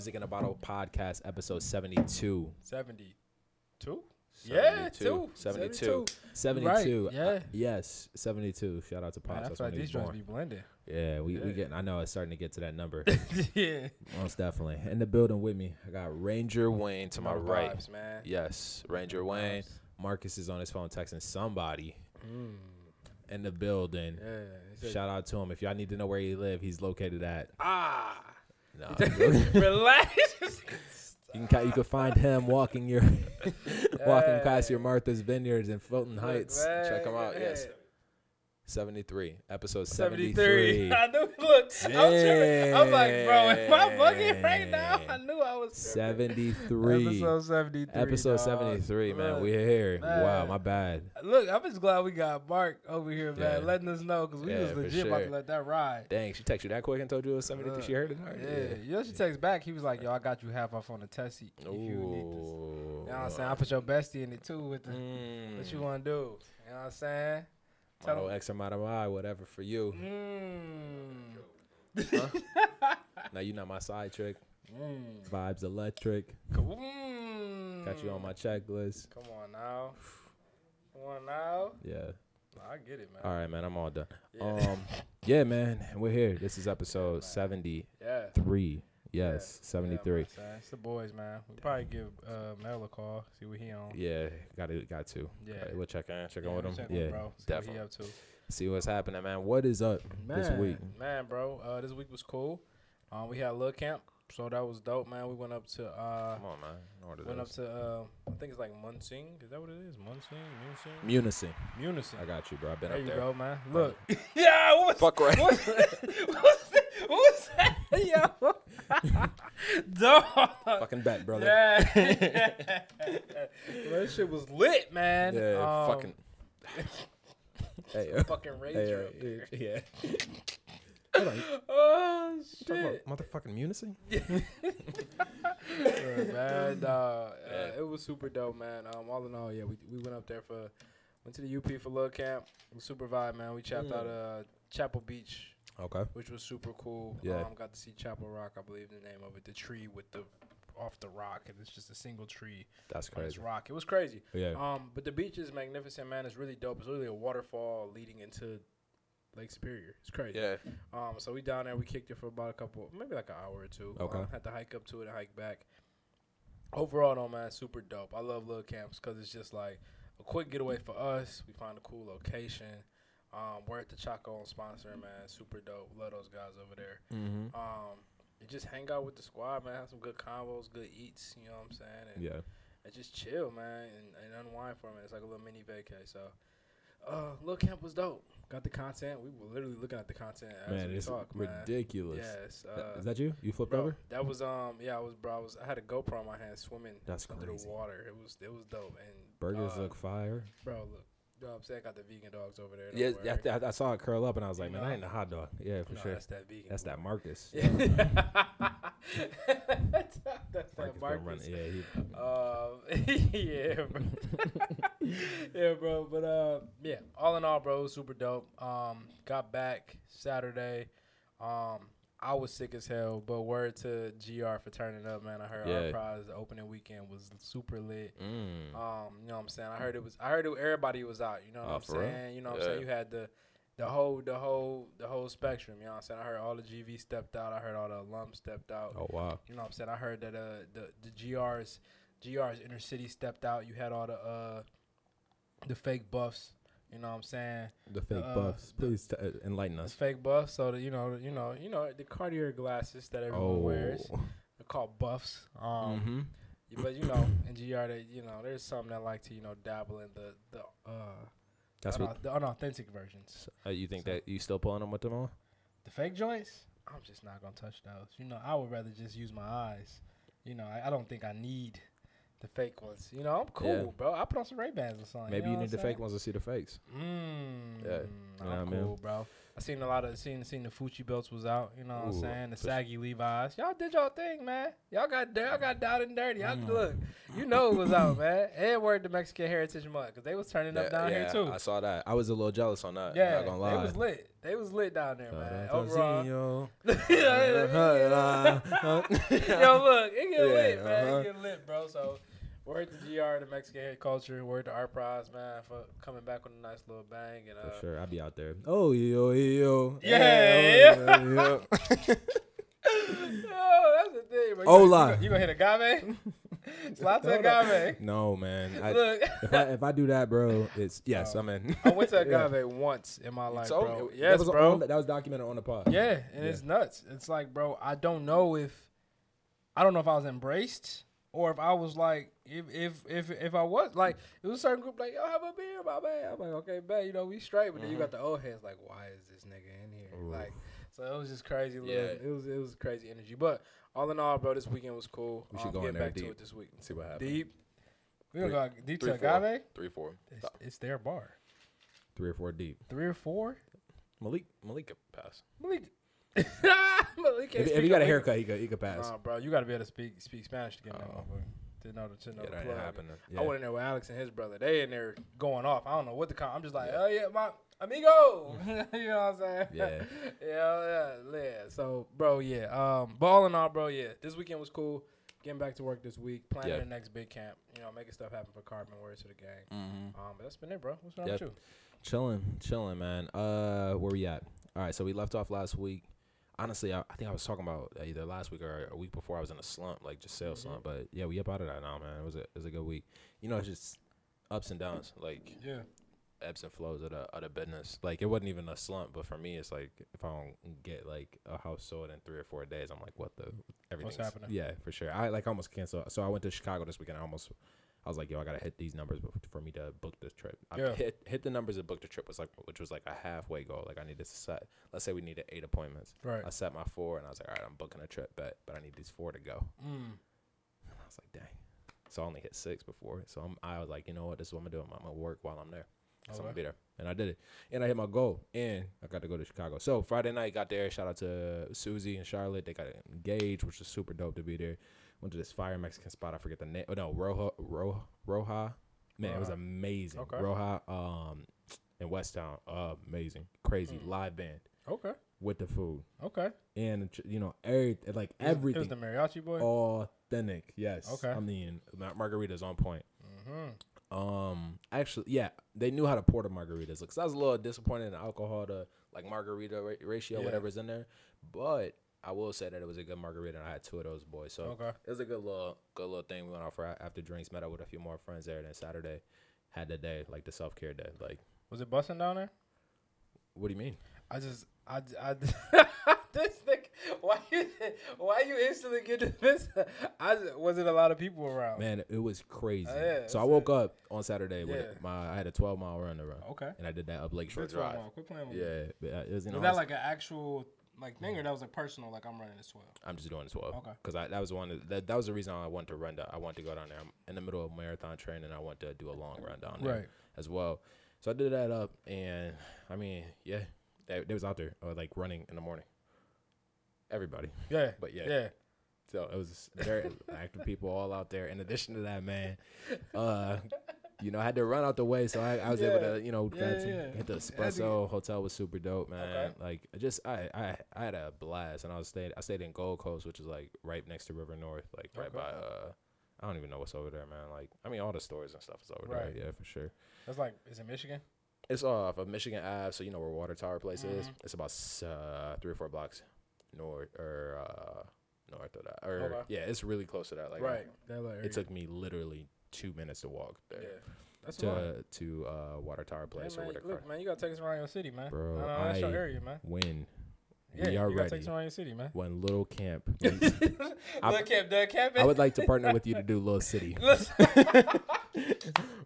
Music in a Bottle podcast, episode 72. 72? Yeah, 72. two. 72. 72. 72. Right, Uh, yeah. yes, 72. Shout out to Pops. I That's feel when like he was these joints be blending. Yeah, we, we getting, I know it's starting to get to that number. yeah. Most definitely. In the building with me, I got Ranger Wayne to my No right. vibes, man. Yes, Ranger Wayne. Marcus is on his phone texting somebody Mm. in the building. Yeah. Shout out to him. If y'all need to know where he live, he's located at. Ah. No, Relax. You can you can find him walking your walking past your Martha's Vineyards in Fulton Heights. Check him out. Yes, man. seventy three, episode seventy 73. I knew. Look, I'm, tripping. I'm like, bro, am I bugging right now? I knew I was. tripping. Seventy three. Episode 73. Episode dawg. seventy three. Man, Look, we're here. Wow, my bad. Look, I'm just glad we got Mark over here, man, Yeah. letting us know because we Yeah, was for legit about to let that ride. Dang, she texted you that quick and told you it was seventy three. Look, She heard it. All right, Yeah. you know, she texted back. He was like, "Yo, I got you half off on the test seat. If you need this." You know what I'm saying? I put your bestie in it too with the, Mm. what you want to do. You know what I'm saying? Model him- X Model Y, whatever for you. Mm. Now you not my side trick. Mm. Vibes electric. Mm. Got you on my checklist. Come on now. Come on now. Yeah. I get it, man. All right, man. I'm all done. Yeah. Um, yeah, man. We're here. This is episode man. 73. yeah. Yes, Yeah, 73. man, son. it's the boys, man. We probably give uh, Mel a call, see what he on. Yeah, got to, got to. Yeah. Alright, we'll check in, check Yeah, in with him. Yeah, bro. See definitely. What he up to. see what's happening, man. What is up this week? Man, bro, uh, this week was cool. Um, we had a little camp, so that was dope, man. We went up to uh, Come on, man. I know what it went up to uh, I think it's like Munsing. Is that what it is? Munsing, Munsing, Munison. Munison. I got you, bro. I've been There up you there. go, man. Look, yeah, what was, Fuck right. what was, that? What was that? Yo, dog. Fucking bet, brother. Yeah, that shit was lit, man. Yeah, Um, fucking. hey, uh, fucking hey, ranger. uh, up there. yeah. You Oh shit. about motherfucking Munison? Yeah, man, uh, Yeah. uh, it was super dope, man. Um, all in all, yeah, we we went up there for went to the UP for little camp. It was super vibe, man. We chapped Mm. out uh Chapel Beach, Okay. which was super cool. Yeah. um, got to see Chapel Rock, I believe the name of it, the tree with the off the rock, and it's just a single tree That's crazy. crazy. rock. It was crazy. Yeah. Um, but the beach is magnificent, man. It's really dope. It's really a waterfall leading into Lake Superior. It's crazy. Yeah. Um, so we down there. We kicked it for about a couple, maybe like an hour or two. Okay. Um, had to hike up to it and hike back. Overall, though, man, super dope. I love little camps because it's just like a quick getaway for us. We found a cool location. Um, we're at the Chaco on sponsor, man. Super dope. Love those guys over there. Mm-hmm. Um, you just hang out with the squad, man. Have some good combos, good eats. You know what I'm saying? And, Yeah. and just chill, man, and, and unwind for a minute. It's like a little mini vacay. So, uh, little camp was dope. Got the content. We were literally looking at the content as Man, we it's talk, man. ridiculous. Yes. Th- Uh, Is that you? You flipped bro, over? That was um yeah, I was bro. I was I had a GoPro in my hand swimming That's under crazy. the water. It was it was dope. And Burgers uh, look fire. bro. Look, you know I'm saying? I got the vegan dogs over there. Yeah, yeah, worry. I, I saw it curl up and I was like, You man, know. ain't a hot dog. Yeah, for No, sure. That's that vegan. That's that Marcus. that's that been Marcus. Yeah, he, Um, yeah, bro. yeah, bro. But uh, yeah. All in all, bro, super dope. Um, got back Saturday. Um, I was sick as hell, but word to Gr for turning up, man. I heard Art Prize the opening weekend was super lit. mm. Um, you know what I'm saying? I heard it was. I heard it, everybody was out. You know what Oh, I'm for real? saying? You know what Yeah. I'm saying? You had the. The whole, the whole, the whole spectrum. You know what I'm saying? I heard all the GV stepped out. I heard all the alums stepped out. oh wow. You know what I'm saying? I heard that uh the the GRs GRs inner city stepped out. You had all the uh the fake buffs. You know what I'm saying? The fake uh, buffs. Please t- uh, enlighten The us. fake buffs. So the, you know you know you know the Cartier glasses that everyone wears. Oh. They're called buffs. Um, hmm but you know in GR they you know there's some that like to you know dabble in the the uh That's what. the unauthentic versions. Uh, you think So- that you still pulling them with them on? The fake joints. I'm just not gonna touch those. You know, I would rather just use my eyes. You know, I, I don't think I need the fake ones. You know, I'm cool, Yeah. bro. I put on some Ray Bans or something. Maybe know you need the I'm fake ones to see the fakes. Mm, Yeah, you know I'm what I mean? cool, bro. I seen a lot of seen seen the Fucci belts was out. You know what I'm saying? The saggy Levi's. Y'all did y'all thing, man. Y'all got y'all got down and dirty. Y'all Mm. look. You know it was out, man. And word the Mexican Heritage Month because they was turning up down yeah, here too. I saw that. I was a little jealous on that. yeah, not gonna lie. they was lit. They was lit down there, man. Overall, yeah, yeah, yeah. Yo, look, it get Yeah, lit, man. uh-huh. It get lit, bro. So, word to GR, the Mexican head culture. Word to Art Prize, man, for coming back with a nice little bang. And uh, For sure, I'll be out there. Oh yo yo. Yeah, oh, yo, yo. Yo, that's the thing, bro. You Hola. gonna- You, you gonna hit agave? Slot to agave. No man. I, Look, if I if I do that, bro, it's yes. Oh. I'm in. I went to Yeah. agave once in my life, So, bro. that Yes, was bro. on- that was documented on the pod. Yeah, and Yeah. it's nuts. It's like, bro, I don't know if I don't know if I was embraced or if I was like, if if if if I was like, it was a certain group like, yo, have a beer, my man. I'm like, okay, bet, you know, we straight. But then you got the old heads like, why is this nigga in here? Ooh. Like, so it was just crazy. Little, Yeah. it was it was crazy energy. But all in all, bro, this weekend was cool. We should Um, go in get back to it this week. See what happens. Deep. We gonna go deep to three, four. agave. Three, four. It's, it's their bar. Three or four deep. Three or four. Malik Malik could pass. Malik. If, if he got a haircut, he could he could pass. Nah, bro, you got to be able to speak speak Spanish to get in that Oh. motherfucker. To know the to know yeah, the that plug. ain't happening. I Yeah. went in there with Alex and his brother. They in there going off. I don't know what the con. I'm just like, oh yeah, my amigo. you know what I'm saying? Yeah. yeah, yeah, yeah. So, bro, yeah. Um, but all in all, bro, yeah. This weekend was cool. Getting back to work this week. Planning Yeah. the next big camp. You know, making stuff happen for Carbon. Words to the gang. Mm-hmm. Um, but that's been it, bro. What's wrong Yep. with you? Chilling, chilling, man. Uh, where we at? All right, so we left off last week. Honestly, I, I think I was talking about uh, either last week or a week before. I was in a slump, like just sales Mhm. slump. But yeah, we up out of that now, man. It was a it was a good week. You know, it's just ups and downs, like Yeah. ebbs and flows of the of the business. Like it wasn't even a slump, but for me, it's like if I don't get like a house sold in three or four days, I'm like, what the everything's happening? Yeah, for sure. I like almost canceled. So I went to Chicago this weekend. I almost. I was like, yo, I gotta hit these numbers for me to book this trip. I Yeah. hit hit the numbers and book the trip was like, which was like a halfway goal. Like I needed to set. Let's say we needed eight appointments. Right. I set my four, and I was like, all right, I'm booking a trip, bet, but I need these four to go. Mm. I was like, dang. So I only hit six before. So I'm, I was like, you know what? This is what I'm gonna do. I'm gonna work while I'm there. So I'm gonna be there, and I did it, and I hit my goal, and I got to go to Chicago. So Friday night, got there. Shout out to Susie and Charlotte. They got engaged, which was super dope to be there. Went to this fire Mexican spot. I forget the name. Oh no, Roja, Roja, Roja. Man, it was amazing. Okay. Roja, um, in West Town, amazing, crazy Mm. live band Okay. with the food Okay. and you know every like everything It was the mariachi boy. authentic. Yes. Okay. I mean, margaritas on point. Mm-hmm. Um, actually, yeah, they knew how to pour the margaritas. Cause I was a little disappointed in the alcohol to like margarita ra- ratio, Yeah. whatever's in there. But I will say that it was a good margarita, and I had two of those boys. So Okay. it was a good little, good little thing. We went out for after drinks, met up with a few more friends there. And then Saturday, had the day like the self care day. Like, Was it busting down there? what do you mean? I just, I, I, this thing. Why you, why you instantly get defensive? I wasn't a lot of people around. Man, it was crazy. Oh, yeah, so I woke up on Saturday with Yeah. my I had a 12 mile run to run, Okay. and I did that up Lakeshore Drive. with- Quit playing with me. Yeah, but, uh, it was you know Was that was- like an actual like thing, that was like personal? Like I'm running this twelve. I'm just doing the 12. Okay. Because I that was one of, that that was the reason I wanted to run. Down, I wanted to go down there. I'm in the middle of marathon training. I want to do a long run down there as well. So I did that up, and I mean, yeah, they, they was out there uh, like running in the morning. Everybody, Yeah. but yeah, Yeah. so it was very active people all out there. In addition to that, man, uh, you know, I had to run out the way, so I, I was able to, you know, Yeah, some- yeah. hit the espresso. Hotel was super dope, man. Okay. Like, I just I, I I had a blast, and I was stayed I stayed in Gold Coast, which is like right next to River North, like right Okay. by uh. I don't even know what's over there, man. Like, I mean, all the stores and stuff is over Right. there. Yeah, for sure. That's like, is it Michigan? It's off of Michigan Ave, so you know where Water Tower Place is. Mhm. It's about uh, three or four blocks north or uh, north of that. Or Okay. yeah, it's really close to that. Like, right. That area. It took me literally two minutes to walk Yeah. there That's a lot. to to uh, Water Tower Yeah, Place or man, whatever. look, man, you gotta take us around your city, man. Bro, I know, that's your area, man. When Yeah, we are you gotta take us around your city, man. when Little Camp, meets- I- Look, camp, done camping. I would like to partner with you to do Little City.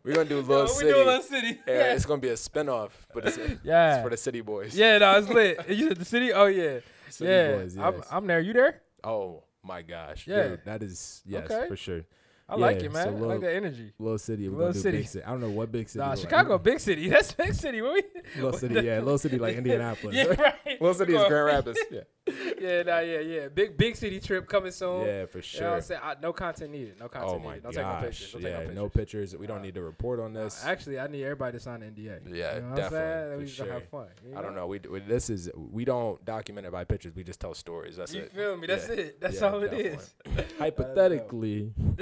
We're gonna do yo, Little we City. doing Little City. Yeah, Yeah, it's gonna be a spinoff, but it's, it's yeah. for the city boys. yeah, no, it's lit. You said the city? Oh yeah, City yeah. boys. I'm. I'm there. You there? Oh my gosh. Yeah. Dude, that is yes, Okay. for sure. I yeah, like it, man. So little, I like the energy. Little city. We're little city. city. I don't know what big city. Nah, Chicago, like. big city. That's big city. What we, little city, yeah. Little city like Indianapolis. yeah, right. little city is Grand Rapids. Yeah. Yeah, nah, yeah, yeah. Big big city trip coming soon. Yeah, for sure. You know I'm saying? I, no content needed. No content oh my needed. Don't gosh. take no pictures. Don't yeah, take no pictures. no pictures. We don't need to report on this. actually, I need everybody to sign an NDA. Yeah, you know definitely. We sure. have fun. I don't know. We, we, this is we don't document it by pictures. We just tell stories. That's you it. You feel me? That's yeah. it. That's yeah, all it definitely. is. Hypothetically,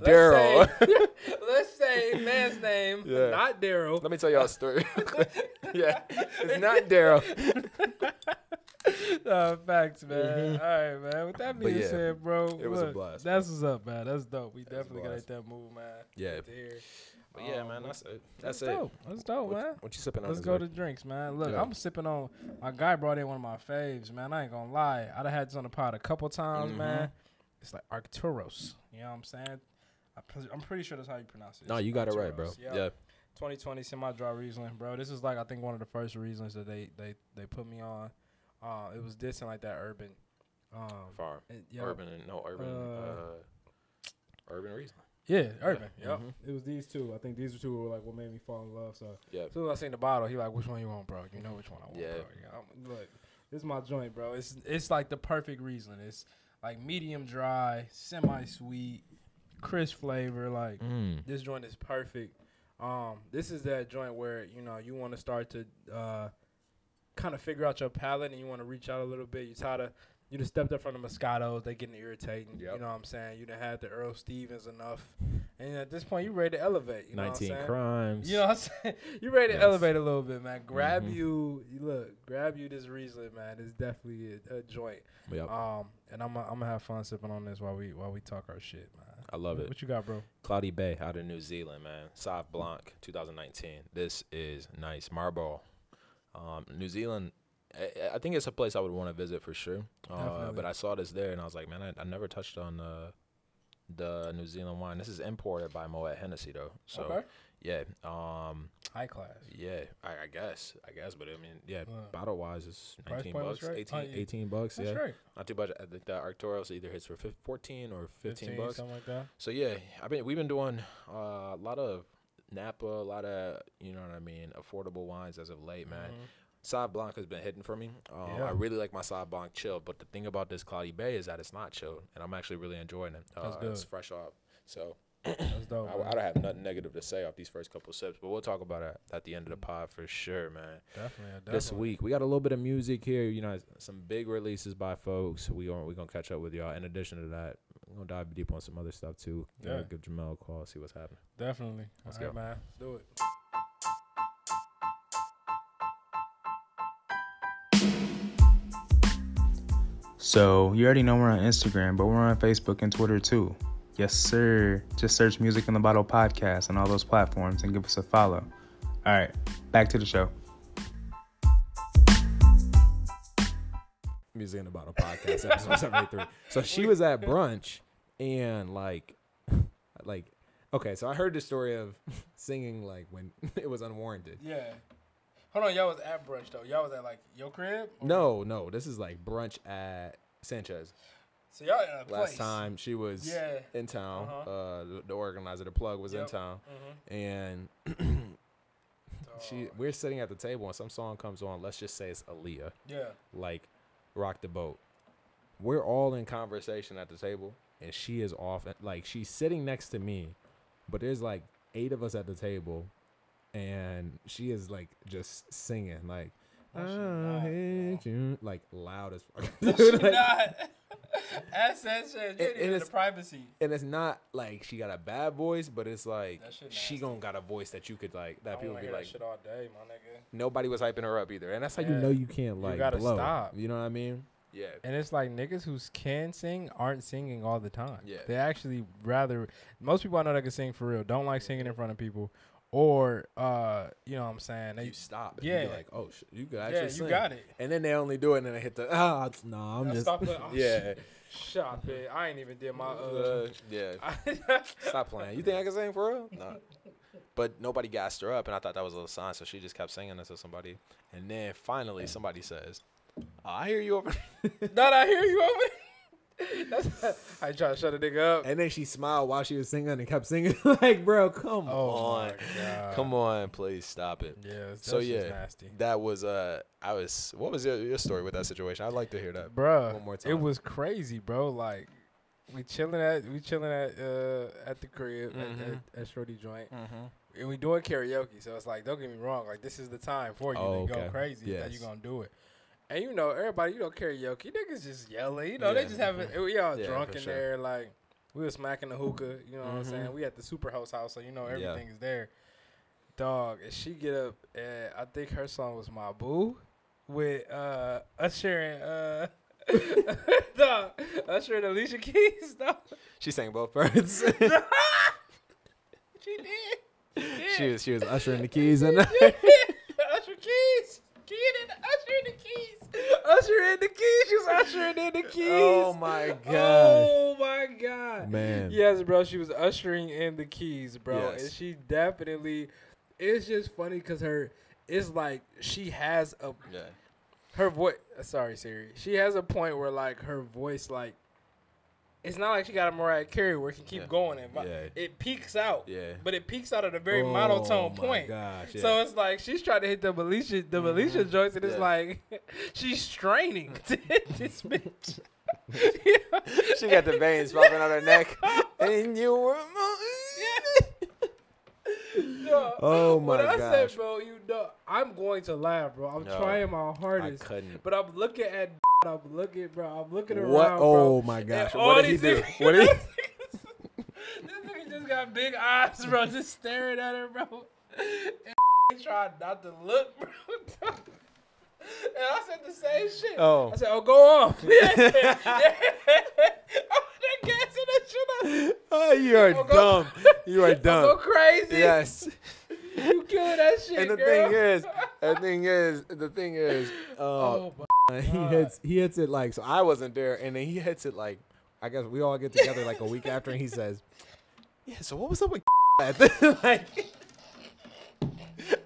Daryl. Let's say man's name, yeah. not Daryl. Let me tell y'all a story. yeah, it's not Daryl. uh, facts, man. Mm-hmm. All right, man. With that being yeah, said, bro, it was look, a blast. That's what's up, man. That's dope. We definitely got that move, man. Yeah. But yeah, um, man, that's it. That's, that's it. Dope. That's dope, what, man. What you sipping on? Let's go to drinks, man. Look, yeah. I'm sipping on. My guy brought in one of my faves, man. I ain't gonna lie. I'd have had this on the pod a couple times, mm-hmm. man. It's like Arcturos. You know what I'm saying? I'm pretty sure that's how you pronounce it. No, you got Arcturos. it right, bro. Yeah. yeah. 2020 semi-dry Riesling, bro. This is like I think one of the first Rieslings that they they they put me on. Uh, it was this and like that urban. Um, Farm. And, yeah, urban and no urban. Uh, uh, urban Riesling. Yeah, urban. Yeah. Yep. Mm-hmm. It was these two. I think these two were like what made me fall in love. So yeah. As soon as I seen the bottle, he like, which one you want, bro? You know which one I want, yeah. bro. Yeah. look, this is my joint, bro. It's it's like the perfect Riesling. It's like medium dry, semi sweet, crisp flavor. Like mm. this joint is perfect. Um, this is that joint where you know you want to start to uh, kind of figure out your palate and you want to reach out a little bit. You tired of you just stepped up from the Moscatos, they getting irritating. Yep. You know what I'm saying? You done had the Earl Stevens enough. And at this point you ready to elevate. You 19 crimes. You know what I'm saying? You ready to yes. elevate a little bit, man. Grab mm-hmm. you, you look, grab you this Riesling, man. It's definitely a, a joint. Yep. Um and I'm I'm gonna have fun sipping on this while we while we talk our shit, man. I love it. What you got, bro? Cloudy Bay out of New Zealand, man. Sauv Blanc 2019. This is nice. Marlborough. Um, New Zealand I, I think it's a place I would want to visit for sure. Uh, but I saw this there and I was like, man, I, I never touched on uh, the New Zealand wine. This is imported by Moet Hennessy though. So okay. yeah, um, high class. Yeah, I, I, guess, I guess, but I mean, yeah, uh, bottle wise, it's nineteen bucks, right. 18, oh, yeah. 18 bucks. That's yeah, right. not too much. I think that Arcturos either hits for fourteen or fifteen, 15, bucks, something like that. So yeah, I mean, we've been doing uh, a lot of Napa, a lot of you know what I mean, affordable wines as of late, man. Mm-hmm. Sauv Blanc has been hitting for me. Um, yeah. I really like my Sauv Blanc chill, but the thing about this Cloudy Bay is that it's not chilled, and I'm actually really enjoying it. Uh, That's good. It's fresh off. So That's dope. I, I, don't have nothing negative to say off these first couple sips, but we'll talk about it at the end of the pod for sure, man. Definitely, definitely. This week we got a little bit of music here. You know, some big releases by folks. We are we gonna catch up with y'all. In addition to that, we're gonna dive deep on some other stuff too. Yeah. Give Jamel a call, see what's happening. Definitely. Let's All go, right, man. Let's do it. So you already know we're on Instagram, but we're on Facebook and Twitter too. Yes, sir. Just search Music in the Bottle podcast on all those platforms and give us a follow. All right, back to the show. Music in the Bottle podcast, episode 73. So she was at brunch and like, like, okay, so I heard the story of singing like when it was unwarranted. Yeah. Hold on, y'all was at brunch though. Y'all was at like your crib? Or? No, no. This is like brunch at Sanchez. So y'all in a place. Last time she was yeah. in town, uh-huh. uh, the, the, organizer, the plug was yep. in town, mm-hmm. and she we're sitting at the table and some song comes on. Let's just say it's Aaliyah. Yeah. Like, rock the boat. We're all in conversation at the table, and she is off. Like she's sitting next to me, but there's like eight of us at the table and she is like just singing like I hate you like loud as fuck. She like, not. That's that shit. You and, and the privacy. And it's not like she got a bad voice, but it's like she gonna got a voice that you could like that I people be like. shit all day, my nigga. Nobody was hyping her up either, and that's how yeah. you know you can't like you gotta blow. Stop. You know what I mean? Yeah. And it's like niggas who can sing aren't singing all the time. Yeah. They actually rather most people I know that can sing for real don't like singing in front of people or uh, you know what I'm saying? They you stop. yeah. Like, oh, shit, you got yeah, sing. you got it. And then they only do it, and then they hit the ah, oh, no, I'm just stop oh, yeah. Shut it. I ain't even did my uh, uh yeah. stop playing. You think I can sing for real? No. But nobody gassed her up, and I thought that was a little sign, so she just kept singing until somebody. And then finally, somebody says, "I hear you over." Not I hear you over. I try to shut a nigga up. And then she smiled while she was singing and kept singing. like, bro, come Oh on. Come on, please stop it. Yeah. So, yeah. nasty. That was uh, I was. What was your, your story with that situation? I'd like to hear that. bro. One more time. it was crazy, bro. Like we chilling at we chilling at uh at the crib at, Mhm. at, at Shorty joint, Mm-hmm. and we doing karaoke. So it's like, don't get me wrong, like this is the time for you Oh, to go okay. crazy. That you Yes. gonna do it. And you know, everybody, you don't know, karaoke niggas just yelling. You know, they Yeah. just having we all Yeah, drunk in sure. there, like we was smacking the hookah. You know what I'm Mhm. saying? We at the super house house, so you know Yeah. everything is there. Dog, and she get up, and I think her song was "My Boo" with uh Usher and uh. dog, Usher and Alicia Keys, dog. She sang both parts. She did. she was she was ushering the keys in. Usher Keys. Keenan, Usher the keys. Usher in the keys. She was ushering in the keys. oh my oh god. Oh my god. Man. Yes, bro. She was ushering in the keys, bro. Yes. And she definitely. It's just funny because her. It's like she has a Yeah. her voice. Sorry, Siri. She has a point where like her voice like. It's not like she got a Mariah Carey where it can keep Yeah. going and Yeah. it peaks out. Yeah. But it peaks out at a very oh monotone point. Gosh, yeah. So it's like she's trying to hit the Alicia, the mm-hmm. Alicia joints, and it's like she's straining to hit this bitch. she got the veins popping out her neck. and you were Dog, Oh my when I gosh. said, bro, you know, I'm going to laugh, bro. I'm No, trying my hardest, but I'm looking at, I'm looking, bro. I'm looking around, What? bro. Oh my gosh. and What did he do? What did he? this nigga just got big eyes, bro, just staring at her, bro. And he tried not to look, bro. And I said the same shit. Oh. I said, "Oh, go off." yeah. yeah. I'm gassing that shit up. Oh, you are Oh, go- dumb. You are I'll go crazy. Yes. You killing that shit, And the girl. thing is, the thing is, the thing is, uh, oh, my he hits he hits it like so I wasn't there, and then he hits it like I guess we all get together like a week after, and he says, "Yeah, so what was up with that?" like,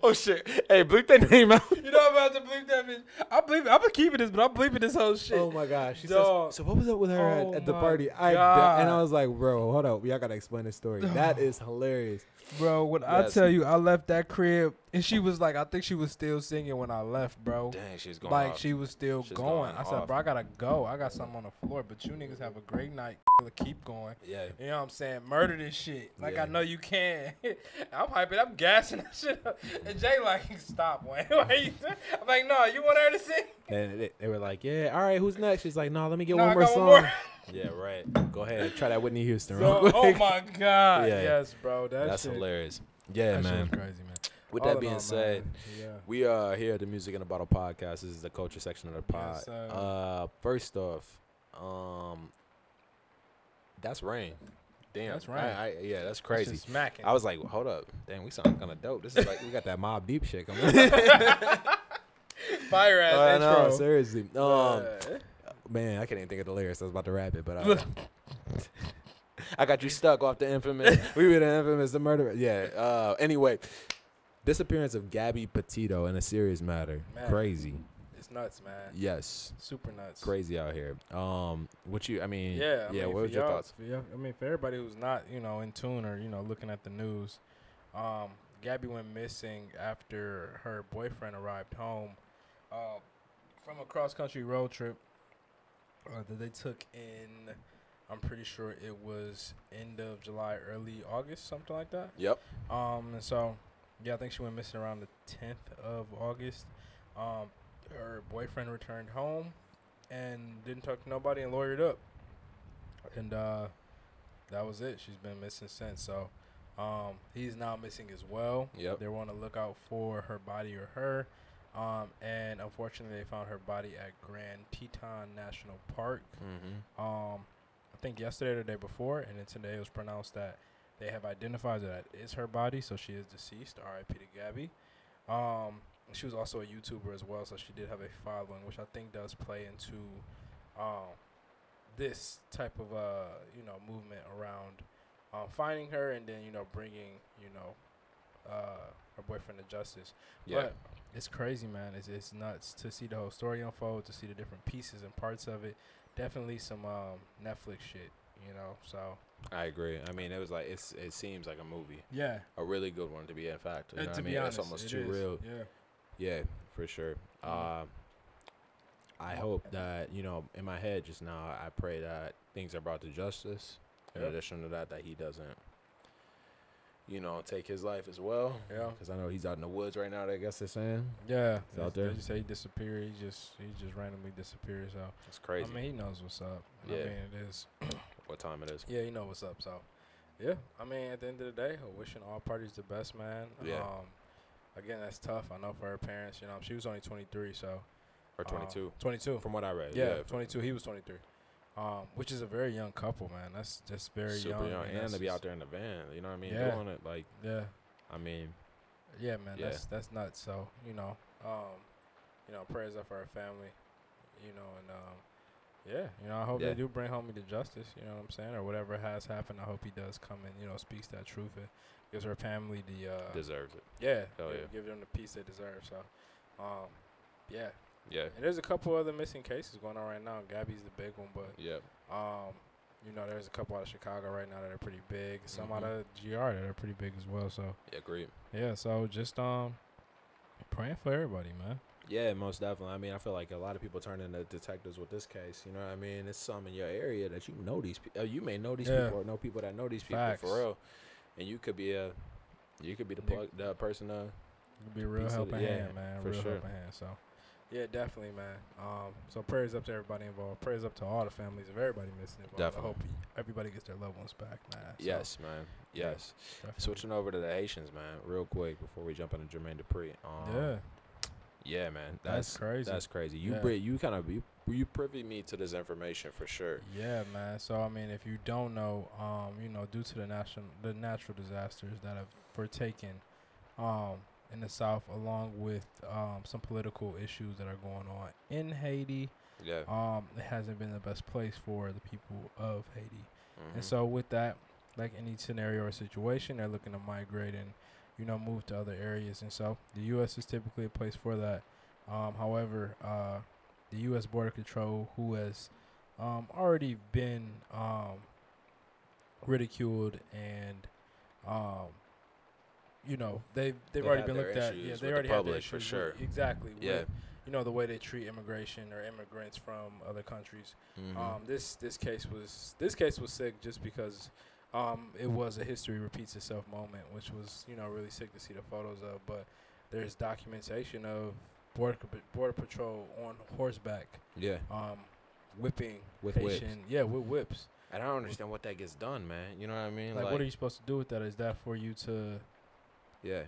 oh shit, hey, bleep that name out. You know I'm about to bleep that bitch. I'm bleeping. I'm keeping this, but I'm bleeping this whole shit. Oh my gosh, he Dog. says, so what was up with her Oh at, at the oh party? I God. and I was like, bro, hold up, y'all gotta explain this story. That is hilarious. Bro, when I tell you I left that crib and she was like, I think she was still singing when I left, bro. Dang, she was going like off. she was still She's going. going I said, off. bro, I gotta go. I got something on the floor, but you niggas have a great night. Keep going. yeah. You know what I'm saying? Murder this shit. Like Yeah. I know you can. I'm hyping. I'm gassing that shit up. And Jay like, stop, Wayne. I'm like, no, you want her to sing? And they, they were like, yeah, all right, who's next? She's like, no, let me get No, one more song. one more. Yeah, right. Go ahead, try that Whitney Houston So, oh my god. Yeah. Yes, bro. That That's shit, hilarious. Yeah, that man. crazy, man. With All that being all, said, yeah. we are here at the Music in a Bottle podcast. This is the culture section of the pod. Yes, uh, first off, um, that's rain. Damn, That's rain. I, I, yeah, that's crazy. smacking. I was like, hold up, damn, we sound kind of dope. This is like we got that Mobb Deep shit coming. fire ass Uh, intro. no, seriously. Um, Uh, man, I can't even think of the lyrics. I was about to rap it, but uh, I got you stuck off the infamous. we were the infamous, the murderer. Yeah. Uh, anyway, disappearance of Gabby Petito in a serious matter. Man. Crazy. it's nuts, man. Yes. Super nuts. Crazy out here. Um, what you? I mean, Yeah, I yeah. mean, what was your thoughts? I mean, for everybody who's not, you know, in tune or you know looking at the news, um, Gabby went missing after her boyfriend arrived home uh, from a cross country road trip uh, that they took in. I'm pretty sure it was end of July, early August, something like that. Yep. Um, and so, yeah, I think she went missing around the 10th of August. Um, her boyfriend returned home and didn't talk to nobody and lawyered up. And uh, that was it. She's been missing since. So, um, he's now missing as well. Yep. They're on the lookout for her body or her. Um, and unfortunately, they found her body at Grand Teton National Park. Mm-hmm. Um, I think yesterday or the day before, and then today it was pronounced that they have identified that it is her body, so she is deceased. R.I.P. to Gabby. Um, she was also a YouTuber as well, so she did have a following, which I think does play into um, this type of uh, you know movement around um, finding her and then you know bringing you know uh, her boyfriend to justice. Yeah. But it's crazy, man. It's it's nuts to see the whole story unfold, to see the different pieces and parts of it, definitely some um, Netflix shit. You know, so I agree. I mean, it was like it's it seems like a movie, yeah. a really good one to be in fact. You Uh, know to I be mean? honest, it's almost it too is. real. Yeah. Yeah, for sure. Mhm. Uh, I hope that you know, in my head just now, I pray that things are brought to justice. In Yep. addition to that, that he doesn't, you know, take his life as well. Yeah. Because I know he's out in the woods right now. I guess they're saying Yeah. He's out They there. just say he disappeared. He just he just randomly disappeared. So it's crazy. I mean, he knows what's up. I Yeah. mean, it is. what time it is? Yeah, you know what's up. So, yeah. I mean, at the end of the day, wishing all parties the best, man. Yeah. Um, again, that's tough. I know for her parents. You know, she was only 23, so Or um, 22, 22. from what I read. yeah, Yeah, 22. He was 23. Um, which is a very young couple, man. That's just very super young, and and to be out there in the van. You know what I mean? Yeah. Doing it like, Yeah. I mean, Yeah, man, Yeah. that's that's nuts. So you know, um, you know, prayers up for our family. You know, and um, yeah, you know, I hope Yeah. they do bring homie to justice. You know what I'm saying, or whatever has happened. I hope he does come and you know speaks that truth and gives her family the uh, deserves it. yeah, Hell give, yeah. give them the peace they deserve. So, um, yeah, Yeah, and there's a couple other missing cases going on right now. Gabby's the big one, but yeah, um, you know, there's a couple out of Chicago right now that are pretty big. Some out Mhm. of GR that are pretty big as well. So. yeah. great. Yeah, so just um praying for everybody, man. Yeah, most definitely. I mean, I feel like a lot of people turn into detectives with this case. You know what I mean? It's some in your area that you know these people. You may know these Yeah. people or know people that know these people Facts. for real. And you could be a, you could be the plug, the person to. It'll be a real Piece helping the- yeah, man. for real sure. helping hand. So yeah, definitely, man. Um so prayers up to everybody involved. Prayers up to all the families of everybody missing involved. Definitely. I hope everybody gets their loved ones back, man. So, yes, man. Yes. definitely. Switching over to the Haitians, man, real quick before we jump into Jermaine Dupri. Um, Yeah, Yeah, man. that's, That's crazy. that's crazy. You Yeah. bri- you kind of you, you privy me to this information for sure. yeah, man. So I mean, if you don't know, um, you know, due to the national the natural disasters that have fortaken um in the south along with um some political issues that are going on in Haiti, Yeah. um, it hasn't been the best place for the people of Haiti. Mhm. And so with that, like any scenario or situation, they're looking to migrate and, you know, move to other areas. And so the U.S. is typically a place for that. Um, however, uh, the U.S. Border Control, who has um, already been um, ridiculed and, um, you know, they've they've They already been looked at. Yeah, with they the already had their public, for sure. with- exactly. with, yeah. you know the way they treat immigration or immigrants from other countries. Mhm. Um, this this case was this case was sick just because um, it was a history repeats itself moment, which was you know really sick to see the photos of. But there's documentation of border border patrol on horseback, yeah. um, whipping With whips. Yeah, with whips. And I don't understand what that gets done, man. You know what I mean? Like, what are you supposed to do with that? Is that for you to? Yeah.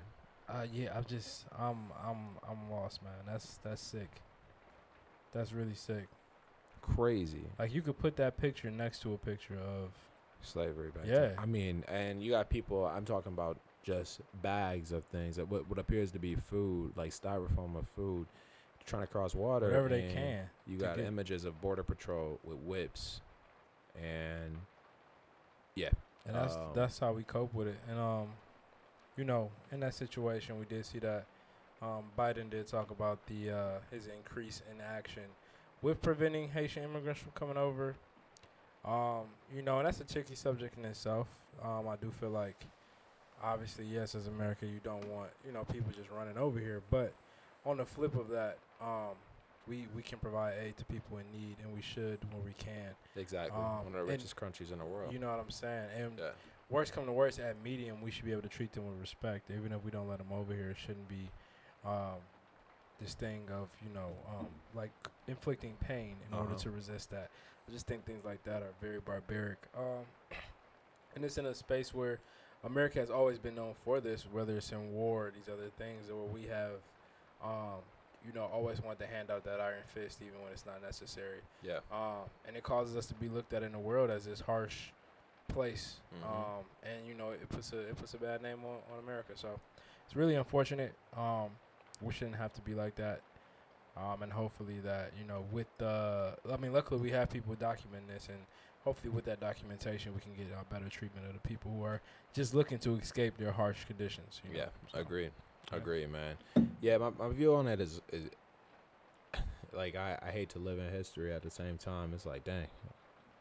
Uh, yeah, I'm just I'm I'm I'm lost, man. That's that's sick. That's really sick. Crazy. Like you could put that picture next to a picture of Slavery back Yeah. then. I mean, and you got people. I'm talking about just bags of things that what, what appears to be food, like styrofoam of food, trying to cross water. whatever they can. You got get- images of border patrol with whips, and yeah, And that's Um, that's how we cope with it. And um, you know, in that situation, we did see that um, Biden did talk about the uh, his increase in action with preventing Haitian immigrants from coming over. Um, you know, and that's a tricky subject in itself. Um, I do feel like, obviously, yes, as America, you don't want you know people just running over here. But on the flip of that, um, we we can provide aid to people in need, and we should when we can. exactly. Um, One of the richest countries in the world. You know what I'm saying? And yeah. Worst come to worst, at medium, we should be able to treat them with respect, even if we don't let them over here. It shouldn't be um, this thing of you know um, like inflicting pain in order Uh-huh. to resist that. I just think things like that are very barbaric, um, and it's in a space where America has always been known for this, whether it's in war or these other things, or we have. Um, you know, always want to hand out that iron fist even when it's not necessary Yeah. um, and it causes us to be looked at in the world as this harsh place. Mhm. Um, and you know, it puts a it puts a bad name on, on America. So it's really unfortunate. Um, we shouldn't have to be like that. Um, and hopefully that you know, with the, I mean, luckily we have people documenting this, and hopefully with that documentation we can get a better treatment of the people who are just looking to escape their harsh conditions. You know? Yeah, So, agreed. yeah. Agreed, man. Yeah, my, my view on that is, is like I, I hate to live in history at the same time. It's like, dang.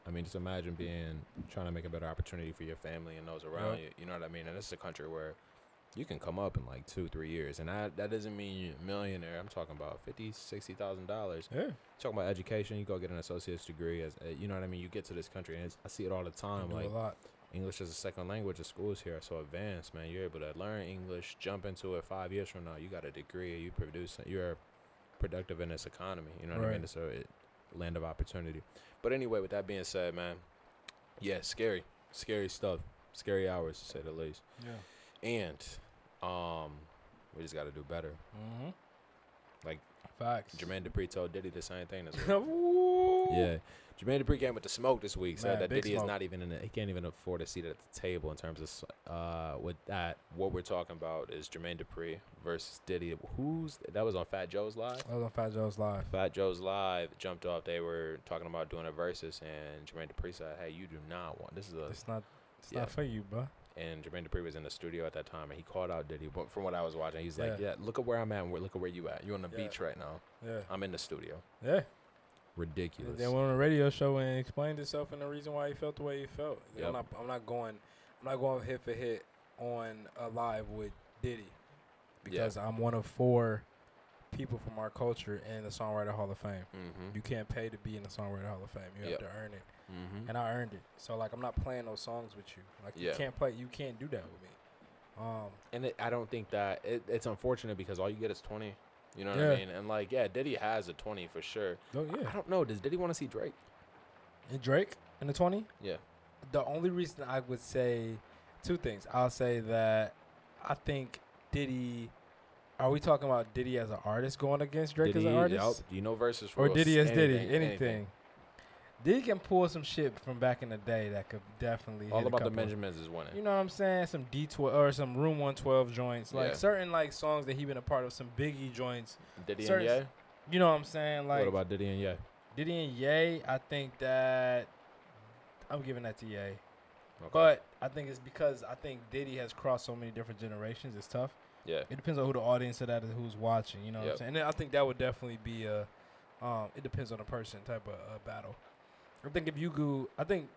I mean, just imagine being trying to make a better opportunity for your family and those around Yep. you. You know what I mean? And this is a country where you can come up in like two, three years, and that that doesn't mean you're a millionaire. I'm talking about fifty, sixty thousand dollars. Yeah. Talking about education, you go get an associate's degree. As uh, you know what I mean? You get to this country, and it's, I see it all the time. Like a lot. English as a second language. The schools here are so advanced, man. You're able to learn English, jump into it five years from now. You got a degree. You produce. You're productive in this economy. You know what I mean? Right. A it, land of opportunity. But anyway, with that being said, man, yeah, scary, scary stuff, scary hours to say the least. Yeah. And um, we just got to do better. Mm-hmm. Like Facts. Jermaine Dupri told Diddy the same thing week. Ooh. Yeah. Jermaine Dupri came with the smoke this week. Said Man, that Diddy is not even in. The, he can't even afford a seat at the table in terms of uh with that. What we're talking about is Jermaine Dupri versus Diddy. Who's that was on Fat Joe's live. That was on Fat Joe's live. Fat Joe's live jumped off. They were talking about doing a versus, and Jermaine Dupri said, "Hey, you do not want this is a." It's not. It's Yeah. not for you, bro. And Jermaine Dupri was in the studio at that time, and he called out Diddy. But from what I was watching, he's like, Yeah. "Yeah, look at where I'm at. And look at where you at. You're on the Yeah. beach right now. Yeah. I'm in the studio. Yeah. Ridiculous." Then went on a radio show and explained himself and the reason why he felt the way he felt. Yep. I'm not. I'm not going. I'm not going hit for hit on a live with Diddy because I'm one of four people from our culture in the Songwriter Hall of Fame. Mm-hmm. You can't pay to be in the Songwriter Hall of Fame. You Yep. have to earn it, mm-hmm. and I earned it. So like, I'm not playing those songs with you. Like you can't play. You can't do that with me. Um. And it, I don't think that it, it's unfortunate because all you get is twenty. You know what Yeah. I mean? And like, yeah, Diddy has a twenty for sure. Oh yeah. I don't know. Does Diddy want to see Drake? And Drake in the twenty. Yeah. The only reason I would say two things. I'll say that I think Diddy. Are we talking about Diddy as an artist going against Drake Diddy, as an artist, do you know versus or? Diddy as Diddy? Anything, Anything. Diddy can pull some shit from back in the day that could definitely All hit a about the couple. Benjamins is winning. You know what I'm saying? Some D twelve or some Room One Twelve joints, like Yeah. certain like songs that he been a part of. Some Biggie joints. Diddy and Ye. You know what I'm saying? Like what about Diddy and Ye? Diddy and Ye. I think that I'm giving that to Ye. Okay. But I think it's because I think Diddy has crossed so many different generations. It's tough. yeah, It depends on who the audience of that is, who's watching. You know what I'm saying? And I think that would definitely be a. Um, it depends on the person type of uh, battle. I think if you go, I think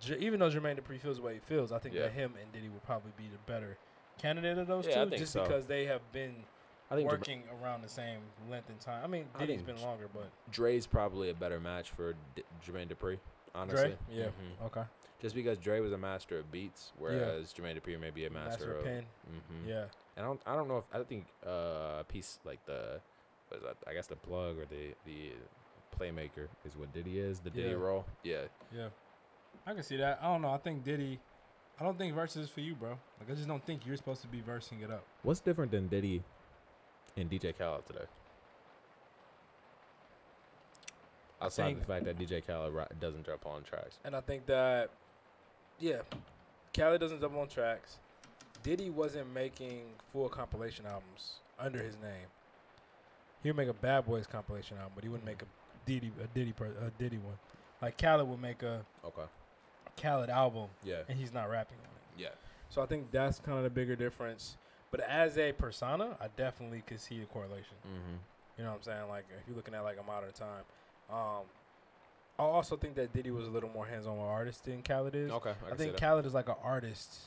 J- even though Jermaine Dupri feels the way he feels, I think Yeah. that him and Diddy would probably be the better candidate of those Yeah, I two, think just so. because they have been I think Jerma- working around the same length and time. I mean, I Diddy's think been J- longer, but Dre's probably a better match for D- Jermaine Dupri. Honestly, Dre, yeah, Mhm. okay, Just because Dre was a master of beats, whereas Jermaine Dupri may be a master, master of. pen, hmm yeah, And I don't, I don't know if I don't think uh, a piece like the, what is that? I guess the plug or the the playmaker is what Diddy is. The Diddy Yeah. role. Yeah. yeah. I can see that. I don't know. I think Diddy. I don't think verses is for you, bro. Like I just don't think you're supposed to be versing it up. What's different than Diddy and DJ Khaled today? Outside think- the fact that DJ Khaled doesn't jump on tracks. And I think that, yeah, Khaled doesn't double on tracks. Diddy wasn't making full compilation albums under his name. He would make a Bad Boys compilation album, but he wouldn't make a Diddy a Diddy per, a Diddy one. Like Khaled would make a Okay. Khaled album, Yeah. and he's not rapping on it. Yeah. So I think that's kind of the bigger difference. But as a persona, I definitely could see the correlation. Mm-hmm. You know what I'm saying? Like if you're looking at like a modern time. Um, I also think that Diddy was a little more hands-on with artists than Khaled is. Okay. I, I, think see. Khaled is like an artist.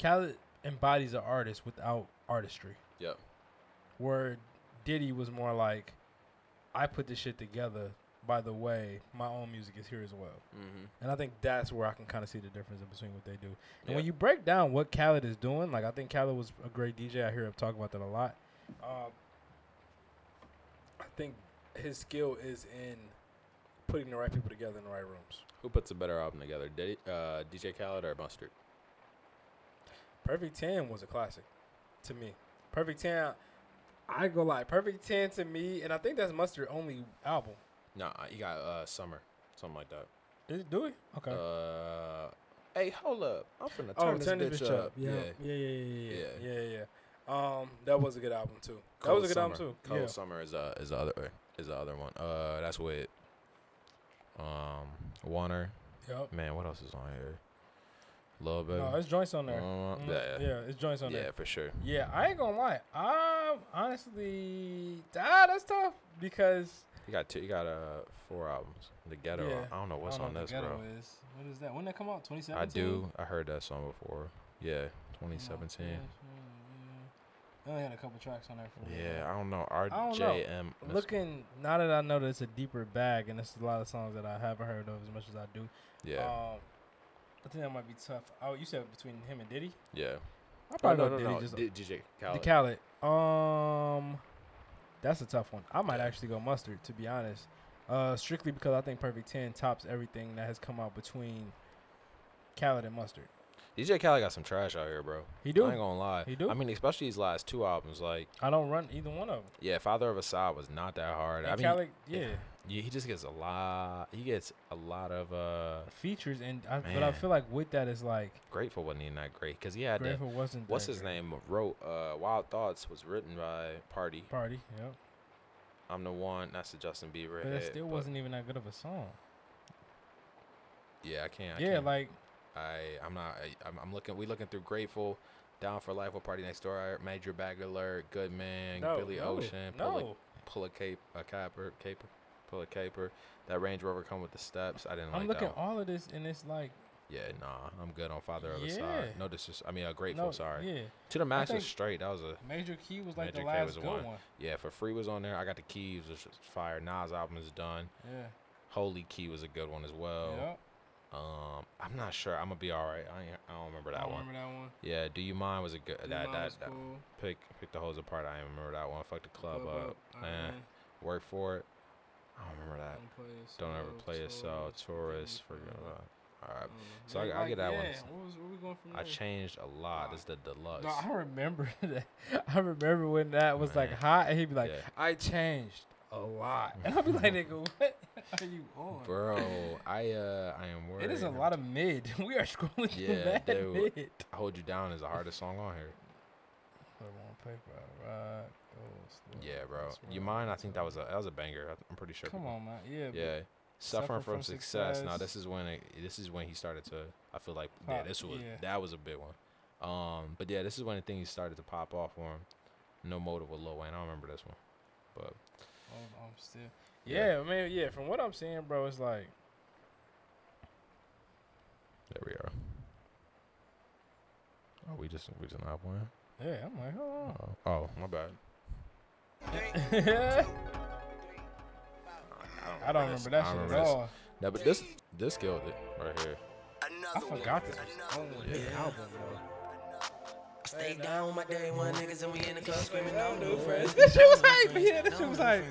Khaled embodies an artist without artistry. Yep. Where Diddy was more like, I put this shit together. By the way, my own music is here as well, Mm-hmm. and I think that's where I can kind of see the difference in between what they do. And Yeah. when you break down what Khaled is doing, like I think Khaled was a great DJ. I hear him talk about that a lot. Um, I think his skill is in putting the right people together in the right rooms. Who puts a better album together, Diddy, uh, DJ Khaled or Mustard? Perfect Ten was a classic to me. Perfect Ten, I go like Perfect Ten to me, and I think that's Mustard only album. Nah, you got uh Summer, something like that. Is, do we? Okay. Uh, hey, hold up! I'm finna oh, turn, oh, this, turn this bitch, up. up. Yeah. Yeah. Yeah, yeah, yeah, yeah, yeah, yeah, Um, that was a good album too. Cold that was a good album too. Cold yeah. Summer is uh is the other is the other one. Uh, that's with um Warner. Yep. Man, what else is on here? Lil Baby. No, it's joints on there. Uh, Mhm. yeah, yeah, it's joints on yeah, there. Yeah, for sure. Yeah, I ain't gonna lie. I'm honestly, ah, that's tough because you got two. He got uh four albums. The Ghetto. Yeah. I don't know what's don't on know what this, bro. Is. What is that? When that come out? 2017. I do. I heard that song before. Yeah, 2017. I only had a couple tracks on there for me. Yeah, I don't know. RJM. Looking now that I know that it's a deeper bag and there's a lot of songs that I haven't heard of as much as I do. Yeah, Um, I think that might be tough. Oh, you said between him and Diddy? yeah. I Oh, probably no, know no, Diddy no. just D- DJ the Khaled. Khaled. Um, that's a tough one. I might actually go mustard to be honest. Uh, strictly because I think Perfect Ten tops everything that has come out between Khaled and Mustard. DJ Khaled got some trash out here, bro. He do. I ain't gonna lie. He do? I mean, especially his last two albums. Like, I don't run either one of them. yeah, Father of Asahd was not that hard. And I mean, Khaled, yeah, yeah, he just gets a lot. He gets a lot of uh. features and I, but I feel like with that is like Grateful wasn't even that great because he had Grateful wasn't. what's his great. name wrote uh Wild Thoughts was written by Party. Party, yeah, I'm the one. That's the Justin Bieber. but it still but wasn't even that good of a song. Yeah, I can't. I yeah, can't. like I I'm not I, I'm, I'm looking we looking through Grateful, Down for Life with Party Next Door, Major Bag Alert, Good Man, no, Billy no, Ocean, pull a pull a cape a caper caper, pull a caper. That Range Rover come with the steps. I didn't like. I'm like looking that. all of this and it's like Yeah, nah, I'm good on Father of a Yeah. Side. No, this is I mean uh, Grateful. no, sorry. yeah. To the Max was straight. That was a Major Key was like Major the last good one. one. yeah. For free was on there. I got the keys, which was fire. Nas album is done. Yeah, Holy Key was a good one as well. yeah. Um, I'm not sure. I'm gonna be all right. I I don't remember I that don't one. remember that one. Yeah, Do You Mind was a good. Blue that that, that cool. pick pick the hose apart. I remember that one. Fuck the club Club up. Up, Man, uh-uh. work for it. I don't remember that. Don't play Don't ever play so tourist, tourist. forget Forget me about. All right. So I- Yeah, I get that one. What was, we going from I changed a lot. Nah. It's the deluxe. No, I remember that. I remember when that was like hot, and he'd be like, Yeah. "I changed a lot," and I'd be like, "Nigga, what are you on?" Bro, I uh I am worried. It is a lot of mid. We are scrolling through Yeah, mad dude. mid. Hold You Down is the hardest song on here. Put on paper, right? Slow, Yeah, bro. You mind? I think that was a that was a banger. I'm pretty sure. Come people- on, man. Yeah. Yeah. Suffering Suffer from, from success. Now this is when it, this is when he started to. I feel like yeah, this was yeah. that was a big one. Um, but yeah, this is when the things started to pop off for him. No motive with Lil Wayne. I don't remember this one, but I'm, I'm still. Yeah. Yeah, I mean, yeah. From what I'm seeing, bro, it's like there we are. Oh, we just we just not playing. Yeah, I'm like, hold Oh, oh, my bad. on. I don't remember that I shit at all. No, but this this killed it right here. I forgot this was on his album, bro. Stay down with my day one niggas and we in the club screaming no new friends. friends. This shit was hype, yeah. This shit was hype.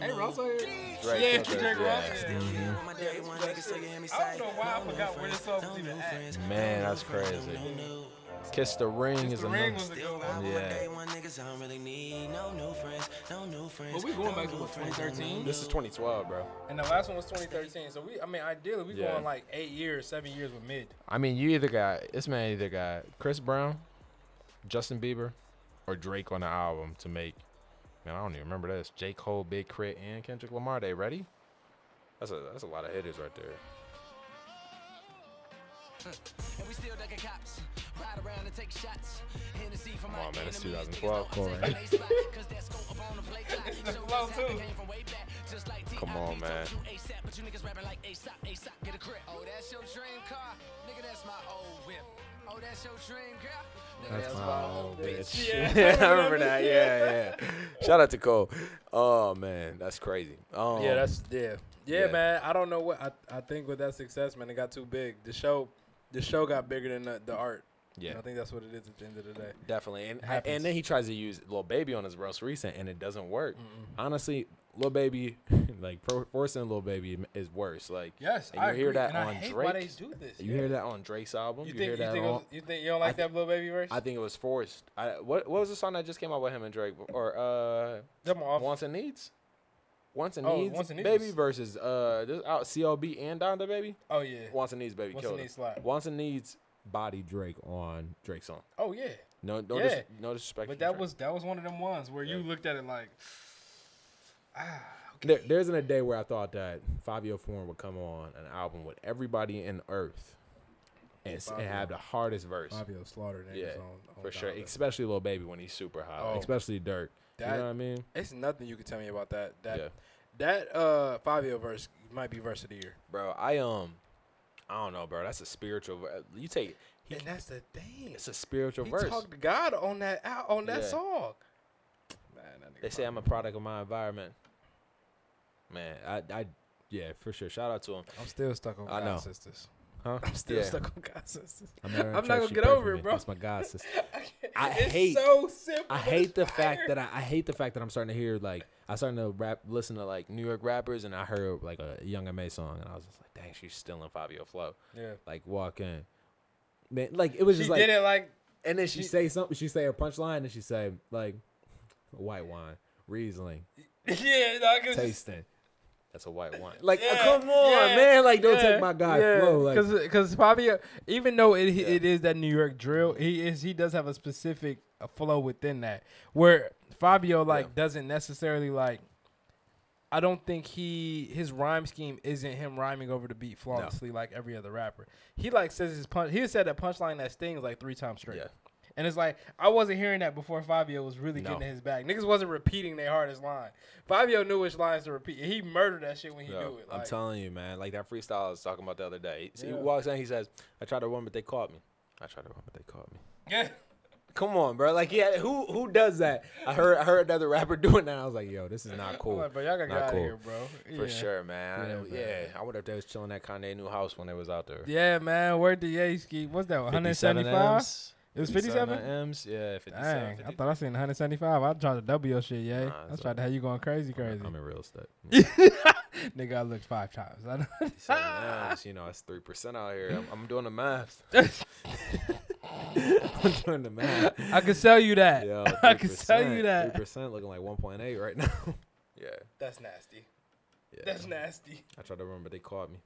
Hey, Ross here. Drake Yeah, killed this, Drake Ross. yeah. Yeah. Here with my day one niggas so you hear me say I don't know why I no new forgot where this friends, song was no even at. Man, that's new crazy. Kiss the ring Kiss is the a Ring number. was the good one. Yeah. day one niggas I don't really need no new friends, no new friends. But we going back to what, 2013? This is 2012, bro. And the last one was 2013. So we, I mean, ideally, we Yeah. going like eight years, seven years with mid. I mean, you either got this man either got Chris Brown, Justin Bieber, or Drake on the album to make. Man, I don't even remember this. J. Cole, Big K.R.I.T., and Kendrick Lamar. They ready? That's a that's a lot of hitters right there. And we still ducking cops. Ride around and take shots. Hennessy from Come my on, man, it's enemies. 2012. Niggas Cool, don't right? take a spot, 'cause that scope up on the plate clock. It's the Show flow, us too. how we came from way back, just like Come T.I.P. on, man. Told you ASAP, but you niggas rapping like ASAP, ASAP, get a grip. Oh, that's your dream car? Nigga, that's my old whip. Oh, that's your dream girl? That's, my old bitch. Yeah. I remember that. Yeah, yeah. Shout out to Cole. Oh man, that's crazy. Um, yeah, that's yeah. yeah, yeah. man. I don't know what I, I think with that success, man, it got too big. The show, the show got bigger than the, the art. yeah. And I think that's what it is at the end of the day. Definitely, and and then he tries to use little Baby on his most recent, and it doesn't work. Mm-mm. Honestly, Lil Baby, like forcing little Baby is worse. Like Yes, And I you hear agree, that and I on hate Why they Drake? do this? you yeah. hear that on Drake's album. You You, think hear you that think, on. was, you think you don't like I that little baby verse? I think it was forced. I, what what was the song that just came out with him and Drake or uh Them off. Wants and Needs? Wants and Oh, Needs, Wants and Needs Baby versus uh this out CLB and Donda Baby. Oh yeah. Wants and Needs Baby What's killed the him. need slap? Wants and Needs body Drake on Drake's song. Oh yeah. No, no, Yeah. dis- no disrespect. But that Drake. was that was one of them ones where you looked at it like, ah, There, there isn't a day where I thought that Fivio Foreign would come on an album with everybody in Earth and, and have the hardest verse. Fivio slaughtered niggas Yeah, on, on For sure, especially little Baby when he's super high, Oh. especially Dirk. you know what I mean? It's nothing you can tell me about that. That yeah, That uh Fabio verse might be verse of the year. bro. I um, I don't know, bro. That's a spiritual. You take he, and that's the thing. it's a spiritual He verse. talked to God on that on that Yeah. song. Man, that They say I'm a product of my environment. Man, I, I, yeah, for sure. Shout out to him. I'm still stuck on I God know. sisters. Huh? I'm still Yeah. stuck on God sisters. I'm, I'm not gonna get over it, me. bro. That's my God sister. I it's hate- so simple. I hate it's the fact that I, I hate the fact that I'm starting to hear like I starting to rap, listen to like New York rappers, and I heard like a Young M.A. song, and I was just like, dang, she's still in Fivio flow. yeah. Like walk in, man. Like it was She just like, did it like and then she, she- say something. She say a punchline, and she say like, white wine, Riesling, yeah, like it's just- tasting. That's a white wine. Like, Yeah, come on, yeah, man. Like, don't yeah, take my guy yeah. flow. Like, Cause, cause Fivio, even though it Yeah. it is that New York drill, he is he does have a specific uh, flow within that. Where Fivio like Yeah. doesn't necessarily like. I don't think he his rhyme scheme isn't him rhyming over the beat flawlessly like every other rapper. He like says his punch. He said that punchline that stings like three times straight. yeah. And it's like I wasn't hearing that before Fivio was really No. getting in his back. Niggas wasn't repeating their hardest line. Fivio knew which lines to repeat. He murdered that shit when he Yo, knew it. I'm telling you, man. Like that freestyle I was talking about the other day. He, he Yeah. walks in, he says, "I tried to run, but they caught me. I tried to run, but they caught me." yeah. Come on, bro. Like, yeah, who who does that? I heard I heard another rapper doing that. I was like, yo, this is not cool. like, bro, y'all gotta get out cool. of here, bro. For sure, man. Yeah, yeah, I wonder if they was chilling at Kanye new house when they was out there. Yeah, man. Where did Yeski? What's that? 175? M's. It was 57? M's. Yeah, 57. Dang, I thought I seen 175. I tried to double your shit, yeah. Nah, I it's tried to have you going crazy, crazy. I'm in real estate. Nigga, I looked five times. I M's, you know, it's three percent out here. I'm, I'm doing the math. I'm doing the math. I can sell you that. Yo, I can tell you that. Three percent looking like 1.8 right now. yeah, That's nasty. yeah. That's nasty. I tried to remember, they caught me.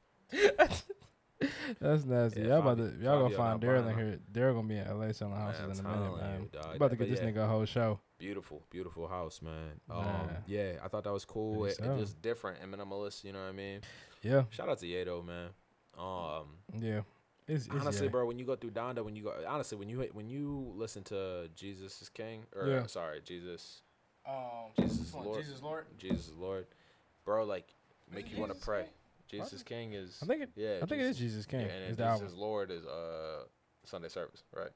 That's nasty. Yeah, y'all about to y'all gonna find Darryl in here. Darryl gonna be in LA selling houses I'm in a minute, man. you, dog. about to But get this yeah. nigga a whole show. Beautiful, beautiful house, man. Um, Man. yeah, I thought that was cool. Think It, so. it just different and minimalist. You know what I mean? Yeah, Shout out to Yedo, man. Um, yeah. It's, it's honestly, yeah. bro, when you go through Donda, when you go, honestly, when you when you listen to Jesus is King, or Yeah. sorry, Jesus, Um, Jesus which? Lord. Jesus Lord. Jesus Lord, bro, like make it you want to pray. King? Jesus King is, I think it. yeah, I think it is Jesus King. Yeah, and then album. Lord is uh Sunday service, right?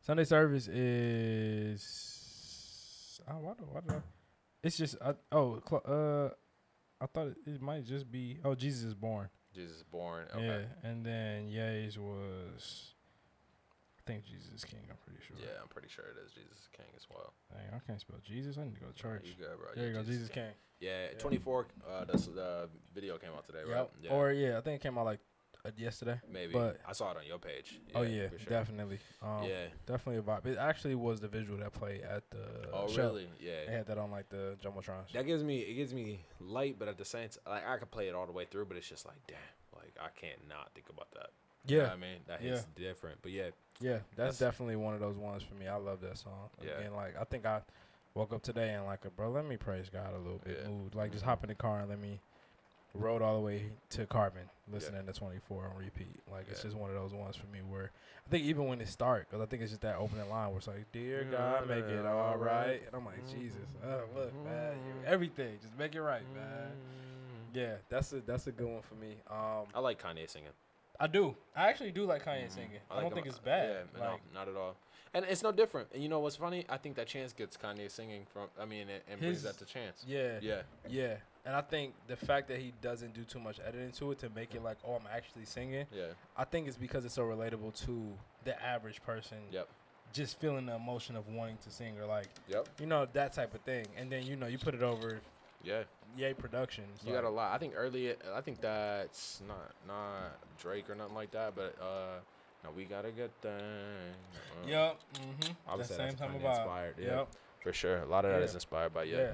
Sunday service is. Oh, why do, why do I, It's just I, oh uh, I thought it, it might just be oh Jesus is born. Jesus is born. Okay. Yeah, and then Ye's was. I think Jesus is King. I'm pretty sure. Yeah, I'm pretty sure it is Jesus is King as well. Dang, I can't spell Jesus. I need to go to church. You good, bro? There Yeah, you go, Jesus King. Yeah, Yeah. 24. Uh, the the video came out today, right? Yep. Yeah. Or yeah, I think it came out like uh, yesterday. maybe. but- I saw it on your page. oh yeah, sure. definitely. Um, yeah. definitely a vibe. It actually was the visual that played at the Oh show. really? Yeah. They had that on like the jumbotrons. That gives me it gives me light, but at the same time, like I could play it all the way through, but it's just like damn, like I can't not think about that. You know yeah, I mean that hits different, but yeah, yeah, that's, That's- definitely one of those ones for me. I love that song. Yeah. Again, like I think I woke up today and like, a, bro, let me praise God a little bit. Yeah. Mood like just Mhm. hop in the car and let me rode all the way to Carbon, listening to 24 on repeat. Like it's just one of those ones for me where I think even when it start, because I think it's just that opening line where it's like, "Dear God, make it all right," and I'm like, Jesus, oh look, man, you, everything, just make it right, man. Yeah, that's a that's a good one for me. Um, I like Kanye singing. I do. I actually do like Kanye Mhm. singing. I, like don't him. think it's bad. Yeah, like no, not at all. And it's no different. And you know what's funny? I think that Chance gets Kanye singing from. I mean, and, and brings His- that to Chance. yeah, Yeah. yeah. And I think the fact that he doesn't do too much editing to it to make it like, oh, I'm actually singing. Yeah. I think it's because it's so relatable to the average person. Yep. Just feeling the emotion of wanting to sing or like, Yep. you know, that type of thing. And then you know, you put it over Yeah. Yay Productions. You got a lot. I think early. I think that's not not Drake or nothing like that. But uh, no, we got a good thing. Uh, Yep. Mm-hmm. Would That same that's time Kanye about. inspired. Yeah, Yep. for sure. A lot of that Yeah. is inspired by Yeah. yeah.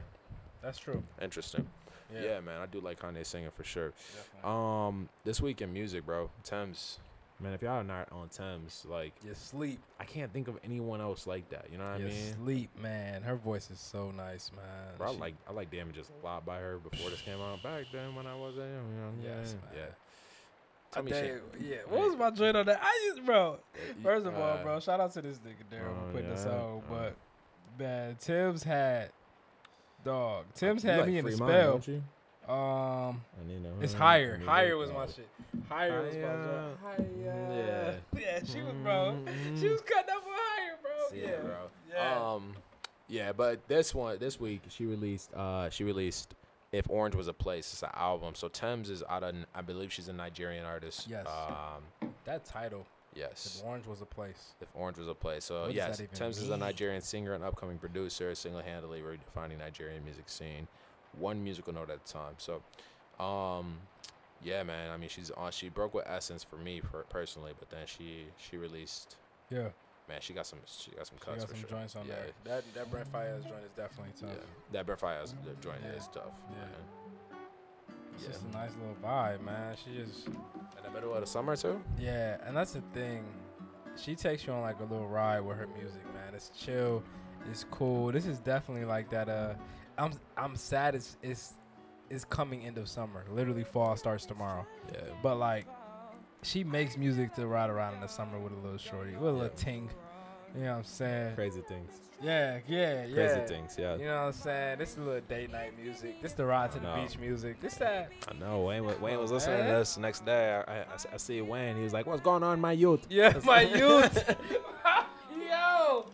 That's true. Interesting. Yeah. Yeah. man, I do like Kanye singing for sure. Definitely. Um, this week in music, bro, Tems. Man, if y'all are not on Tems, like you sleep. I can't think of anyone else like that. You know what you I mean? sleep, man. Her voice is so nice, man. Bro, I She- like I like damages a lot by her before this came out. Back then when I was a young, young Yes, yeah, man. yeah. Tell me shit. yeah. What was my joint on that? I just, bro. First of all, Uh, bro, shout out to this nigga Darryl oh, for putting this on. uh. But man, Tems had dog. Tems had like me in a spell. Don't you? Um, And, you know, it's higher. and Higher was my shit. Higher was my Higher. joint. Higher. Yeah. Yeah, she was bro. She was cutting up for higher, bro. See yeah, it, bro. Yeah. Um, yeah, but this one, this week, She released. Uh, she released. if Orange was a place, it's an album. So Tems is out of, I believe she's a Nigerian artist. Yes. Um, that title, yes. if Orange was a place. If Orange was a place. So What yes, that even Tems is a? Nigerian singer and upcoming producer, single-handedly redefining Nigerian music scene, one musical note at a time. So, um, yeah, man. I mean, she's on. She broke with Essence for me per- personally, but then she she released. Yeah, Man, she got some she got some she cuts got for some sure. joints on yeah. there. That that Brent Faiyaz joint is definitely tough. Yeah, that Brent Faiyaz joint Yeah. is tough. Yeah. man. It's Yeah. just a nice little vibe, man. She just In the middle of the summer too. yeah, and that's the thing. She takes you on like a little ride with her music, man. It's chill, it's cool. This is definitely like that. Uh, I'm I'm sad. It's it's it's coming end of summer. Literally, fall starts tomorrow. Yeah. But like, she makes music to ride around in the summer with a little shorty, with a little Yeah. ting. You know what I'm saying? Crazy things. Yeah, yeah, yeah. Crazy things. Yeah. You know what I'm saying? This is a little date night music. This the ride to the beach music. This that. I know Wayne. Wayne was listening to this next day. I, I, I see Wayne. He was like, "What's going on, my youth?" Yeah, my youth. yo,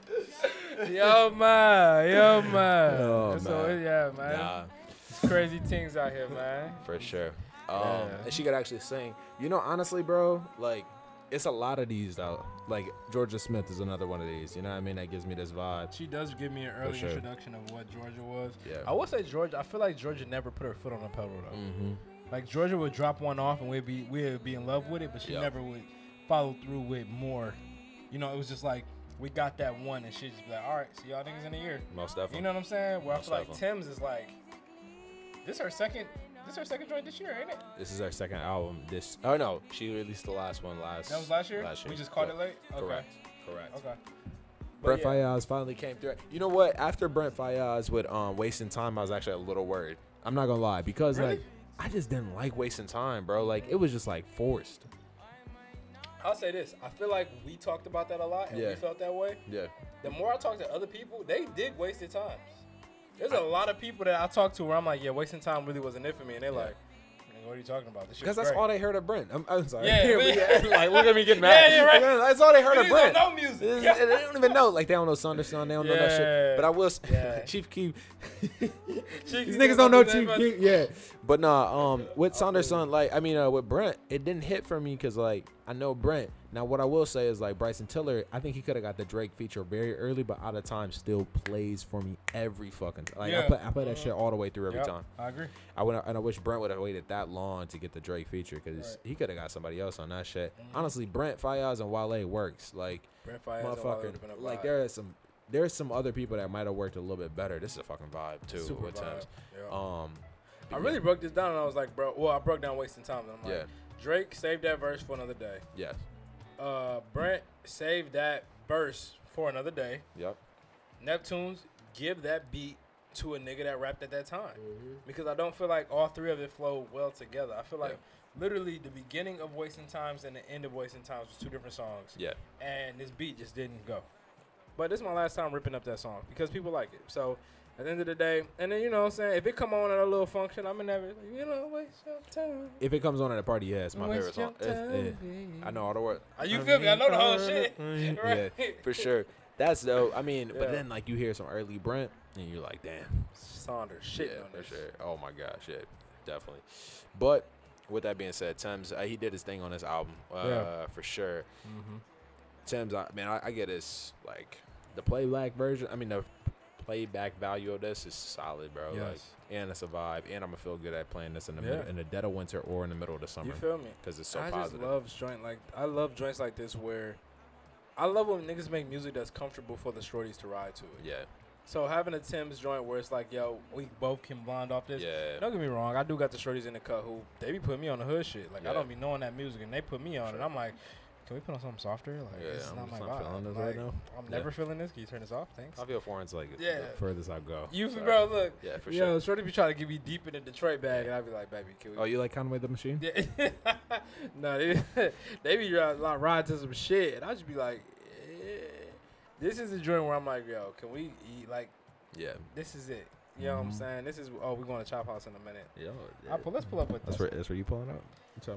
yo, man, yo, man. Oh, so man. yeah, man. Nah, It's crazy things out here, man. for sure. Um, Yeah. And she could actually sing. You know, honestly, bro, like it's a lot of these though. Like Jorja Smith is another one of these. You know what I mean? That gives me this vibe. She does give me an early sure. introduction of what Jorja was. Yeah. I will say Jorja. I feel like Jorja never put her foot on a pedal though. Mm-hmm. Like Jorja would drop one off and we'd be we'd be in love with it, but she Yep. never would follow through with more. You know, it was just like we got that one and she just be like, all right, see y'all niggas in the year. Most definitely. You know what I'm saying? Where Most I feel like. Tems is like, this her second, this her second joint this year, ain't it? this is our second album. This Oh no, she released the last one last. That was last year. Last year. We just caught Yeah. it late. Okay. Correct. Correct. Okay. Brent But yeah. Faiyaz finally came through. You know what? After Brent Faiyaz with um wasting time, I was actually a little worried. I'm not gonna lie because Really? like I just didn't like wasting time, bro. Like it was just like forced. I'll say this. I feel like we talked about that a lot and we felt that way. Yeah. The more I talk to other people, they did wasted times. There's a lot of people that I talk to where I'm like, yeah, wasting time really wasn't it for me, and they're Yeah. like, "Nigga, what are you talking about? Because that's great. all they heard of Brent. I'm, I'm sorry. Yeah, yeah. like look at me getting mad. Yeah, you're right. That's all they heard of Brent. don't know music. Yeah. They don't even know. Like they don't know Sonder Son. They don't know that shit. But I will. Yeah. Chief Keef. These niggas don't know Chief. Keef. Yeah. But nah. Um. With Sonder Son, like I mean, uh, with Brent, it didn't hit for me because like I know Brent. Now what I will say is like Bryson Tiller. I think he could have got the Drake feature very early, but out of time still plays for me every fucking time. Like I Yeah. play, I play that shit all the way through every Yep, time. I agree. I would, and I wish Brent would have waited that long to get the Drake feature because Right. he could have got somebody else on that shit. Mhm. Honestly, Brent Faiyaz and Wale works like Brent Wale motherfucker. would've been a Like there are some, there's some other people that might have worked a little bit better. This is a fucking vibe too Super with vibe. Tems. Yeah. Um, I really broke this down and I was like, bro. Well, I broke down wasting time. And I'm like, yeah, Drake saved that verse for another day. yes, Uh, Brent saved that verse for another day. yep. Neptunes give that beat to a nigga that rapped at that time Mm-hmm. because I don't feel like all three of it flow well together. I feel like Yeah. literally the beginning of Wasting Times and the end of Wasting Times was two different songs, Yeah, and this beat just didn't go. But this is my last time ripping up that song because people like it. So at the end of the day, and then you know what I'm saying, if it come on at a little function, I'm never you know waste your time. if it comes on at a party, yeah, it's my favorite Waste your song. It's- time, yeah. I know all the words. Are you feel me? I know the whole shit. Yeah, for sure. That's dope. I mean, Yeah. but then like you hear some early Brent, and you're like, damn. Saunders, shit yeah, on for this. sure. Oh my gosh, yeah, definitely. But with that being said, Tems, uh, he did his thing on this album, uh, Yeah. for sure. Mm-hmm. Tems, I, man, I, I get his like The playback version. I mean, the playback value of this is solid, bro. Like, and it's a vibe, and I'm gonna feel good at playing this in the Yeah. middle, in the dead of winter or in the middle of the summer You feel me? because it's so I positive. just love joint like I love joints like this where I love when niggas make music that's comfortable for the shorties to ride to it. yeah, So having a Tems joint where it's like, yo, we both can bond off this. yeah, Don't get me wrong, I do got the shorties in the cut who they be putting me on the hood shit. Like I don't be knowing that music and they put me on it. I'm like, can we put on something softer? Like Yeah, this is I'm not my just vibe. not feeling this Like, right now. I'm Yeah. never feeling this. Can you turn this off? Thanks. I feel foreign's like Yeah. The furthest I go. You Sorry. bro, look. yeah, for Yo, sure. shorty be trying to get me deep in the Detroit bag, and I'd be like, baby, can we? Oh, you like Conway the Machine? Yeah. no, they, they be ri- like ride to some shit, and I just be like, eh. this is a joint where I'm like, yo, can we eat? Like, Yeah, this is it. You know what I'm Mhm. saying? This is oh, we're going to Chop House in a minute. Yo, I'll pull, let's pull up with that's this. where that's where you pulling up.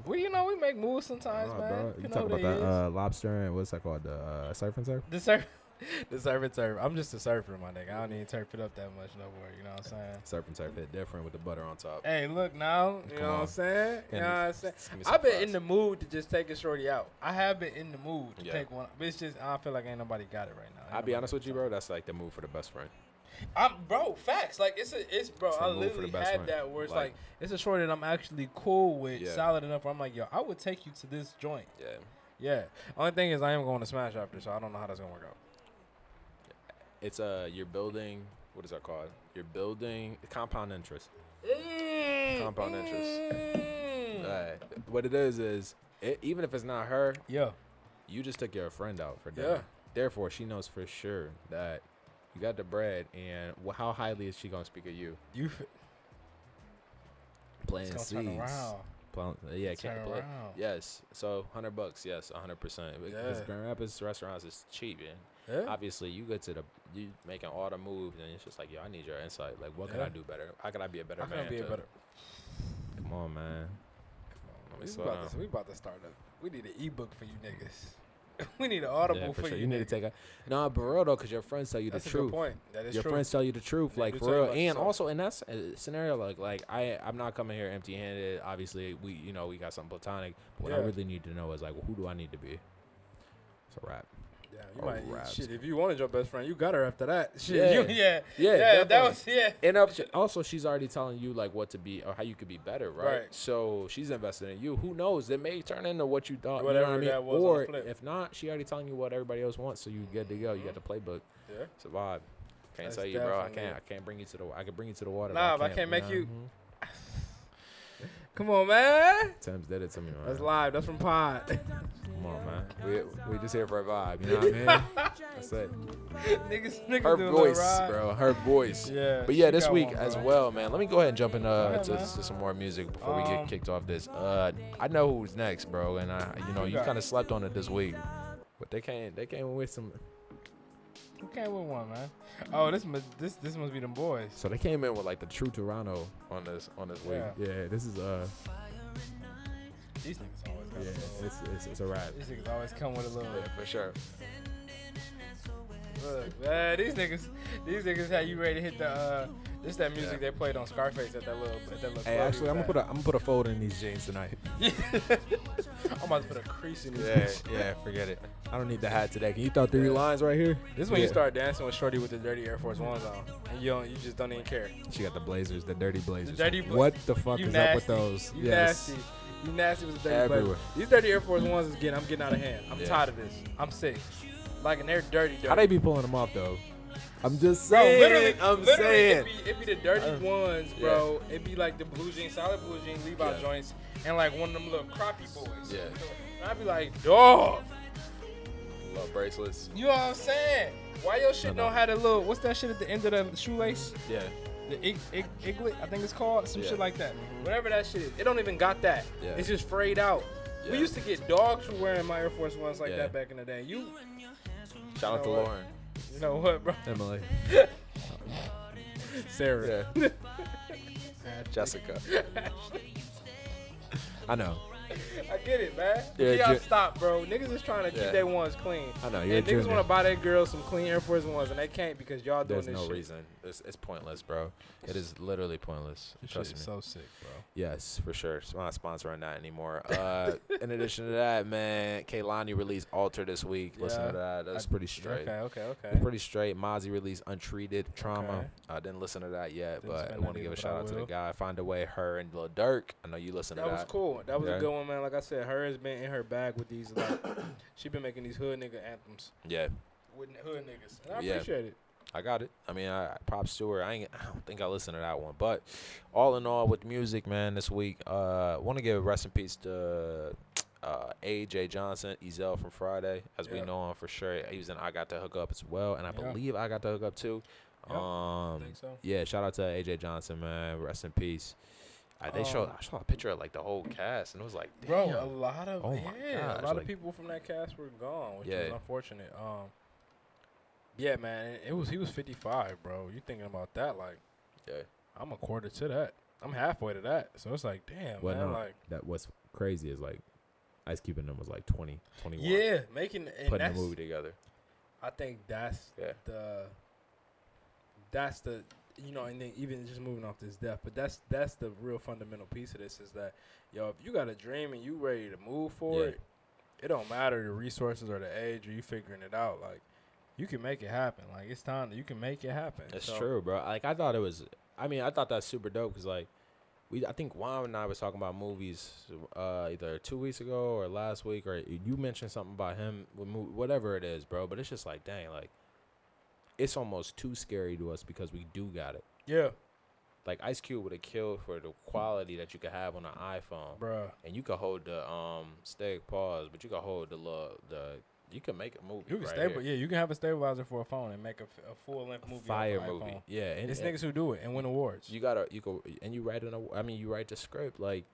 We, you know, we make moves sometimes, man. bro. You know talk about that uh, lobster and what's that called? The uh, surf and surf. The surf, the surf and surf. I'm just a surfer, my nigga. I don't even turf it up that much no more. You know what I'm saying? Surf and surf hit different with the butter on top. Hey, look now. You Come know what. I'm saying? You know what I'm saying? Just give me some I've been in the mood to just take a shorty out. I have been in the mood to Yeah. take one. But it's just I feel like ain't nobody got it right now. Ain't I'll be honest with you, bro. That's like the move for the best friend. I'm bro, facts. Like it's a it's bro. It's I move for the literally had that where it's Like- like, it's a shorty that I'm actually cool with, Yeah. solid enough. Where I'm like, yo, I would take you to this joint. Yeah. Yeah. Only thing is, I am going to Smash after, so I don't know how that's gonna work out. It's uh, you're building. What is that called? You're building compound interest. Compound interest. Mm. Uh, what it is is, it, even if it's not her, Yeah. you just took your friend out for dinner. Yeah. Therefore, she knows for sure that you got the bread, and wh- how highly is she gonna speak of you? You. F- Playing it's gonna turn seeds. around. Plant- uh, yeah, Turn can't play. around. Yes. So hundred bucks. Yes, hundred percent. Because Yeah. Grand Rapids restaurants is cheap, and Yeah. obviously you go to the you making all the moves, and it's just like, yo, I need your insight. Like, what can Yeah. I do better? How can I be a better How can man? I be a to- better? Come on, man. Let me We slow about, down. to, we about to start up. We need an ebook for you niggas. we need an audible Yeah, for, for sure. you. You need to take a no, but real though, because your friends tell you That's the truth. point. That is your true. friends tell you the truth, They like for real. And yourself. also in that s- uh, scenario, like like I I'm not coming here empty handed. Obviously, we you know we got something platonic. But what I really need to know is like, who do I need to be? It's a wrap. Yeah, you might raps. shit. If you wanted your best friend, you got her after that. Shit, Yeah. you, yeah, Yeah, yeah. That was yeah. And up- also, she's already telling you like what to be or how you could be better, right? Right. So she's invested in you. Who knows? It may turn into what you thought. Whatever you know what I mean? that was on the or flip. if not, she already telling you what everybody else wants, so you good to go. You got the playbook. Yeah. It's a vibe. Can't That's tell you, bro. I can't. I can't bring you to the. I can bring you to the water. Nah, but but I can't make know? you- Mhm. Come on, man. It to me, man. That's live. That's from Pod. Come on, man. We we just here for a vibe. You know what I mean? That's it. niggas, niggas Her voice, bro. Her voice. Yeah. But yeah, this week one, as well, man. Let me go ahead and jump into ahead, to, to some more music before we Um, get kicked off this. Uh, I know who's next, bro, and I, you know, you kind of slept on it this week, but they came, they came with some. Who came with one, man? Oh, this must this this must be them boys. So they came in with like the true Toronto on this on this week. Yeah. This is uh, These niggas always got yeah, a it's it's, it's a rap. These niggas always come with a little. Yeah, for sure. Look, man, these niggas, these niggas had you ready to hit the. uh This that music Yeah. they played on Scarface at that little. At that little Hey, actually, I'm gonna put a I'm gonna put a fold in these jeans tonight. I'm about to put a crease in these. Yeah, yeah, forget it. I don't need the hat today. Can you throw three lines right here? This is when you start dancing with Shorty with the dirty Air Force Ones on, and you don't, you just don't even care. She got the blazers, the dirty blazers. dirty bla- what the fuck you is nasty. up with those? You yes. nasty. You nasty with the dirty blazers. These dirty Air Force Ones is getting. I'm getting out of hand. I'm Yeah. tired of this. I'm sick. Like, and they're dirty, dirty. How they be pulling them off though? I'm just saying. literally, I'm literally saying. It be, it be the dirty Uh, ones, bro. It'd be like the blue jeans, solid blue jeans, Levi Yeah. joints, and like one of them little crappie boys. Yeah. And I'd be like, dog. Love bracelets. You know what I'm saying? Why your shit No, no. don't have a little? What's that shit at the end of the shoelace? Yeah. The ig, ig, iglet, I think it's called some Yeah. shit like that. Whatever that shit is, it don't even got that. Yeah. It's just frayed out. Yeah. We used to get dogs for wearing my Air Force Ones like Yeah. that back in the day. You, Shout out to what? Lauren. you know what, bro? Emily. Sarah. Jessica. I know. I get it, man. But Yeah, yeah, Ju- stop, bro. Niggas is trying to Yeah. keep their ones clean. I know. And You're a niggas want to buy their girls some clean Air Force Ones, and they can't because y'all doing There's this no shit. reason. It's, it's pointless, bro. It is literally pointless. This Trust is me. so sick, bro. Yes, for sure. It's not sponsoring that anymore. Uh, in addition to that, man, Kehlani released Alter this week. Listen Yeah. to that. That's I- pretty straight. Okay, okay, okay. It's pretty straight. Mozzy released Untreated Trauma. Okay. I didn't listen to that yet, Didn't but I want to give a shout out to the guy. Find a way, her and Lil Durk. I know you listen That to that. that. Was cool. That was Yeah. a good one, man. Like I said, her has been in her bag with these. Like, she been making these hood nigga anthems Yeah, with hood niggas, and I Yeah. appreciate it. I got it. I mean, I props to her. I ain't. I don't think I listened to that one, but all in all, with music, man, this week, uh, want to give a rest in peace to uh, AJ Johnson, Ezal from Friday, as we know him for sure. He was in I Got to Hook Up as well, and I Yeah. believe I Got to Hook Up too. I Um, so. yeah, shout out to AJ Johnson, man. Rest in peace. Uh, they showed Um, I saw a picture of like the whole cast, and it was like, damn. Bro, a lot of Oh yeah, gosh, a lot like- of people from that cast were gone, which Yeah. was unfortunate. Um, yeah, man, it was he was 55, bro. You thinking about that? Like, Yeah. I'm a quarter to that. I'm halfway to that. So it's like, damn, Well, man. no, Like, that what's crazy is like Ice Cube and them was like 20, 21. yeah, making and Putting the movie together. I think that's Yeah. the that's the you know, and then even just moving off this death, but that's that's the real fundamental piece of this is that yo, if you got a dream and you ready to move for Yeah. it, it don't matter the resources or the age or you figuring it out. Like you can make it happen. Like it's time that you can make it happen. It's So, true, bro. Like I thought it was. I mean, I thought that's super dope because like we. I think Juan and I was talking about movies uh, either two weeks ago or last week, or you mentioned something about him with whatever it is, bro. But it's just like, dang, like it's almost too scary to us because we do got it. Yeah, Like Ice Cube would have killed for the quality that you could have on an iPhone, bruh. and you could hold the um stay pause, but you could hold the little the. You can make a movie. You can right stable, here. yeah. You can have a stabilizer for a phone and make a, f- a full length movie. fire movie. iPhone. Yeah, and, It's and- niggas who do it and win awards. you gotta you go and you write an I mean you write the script like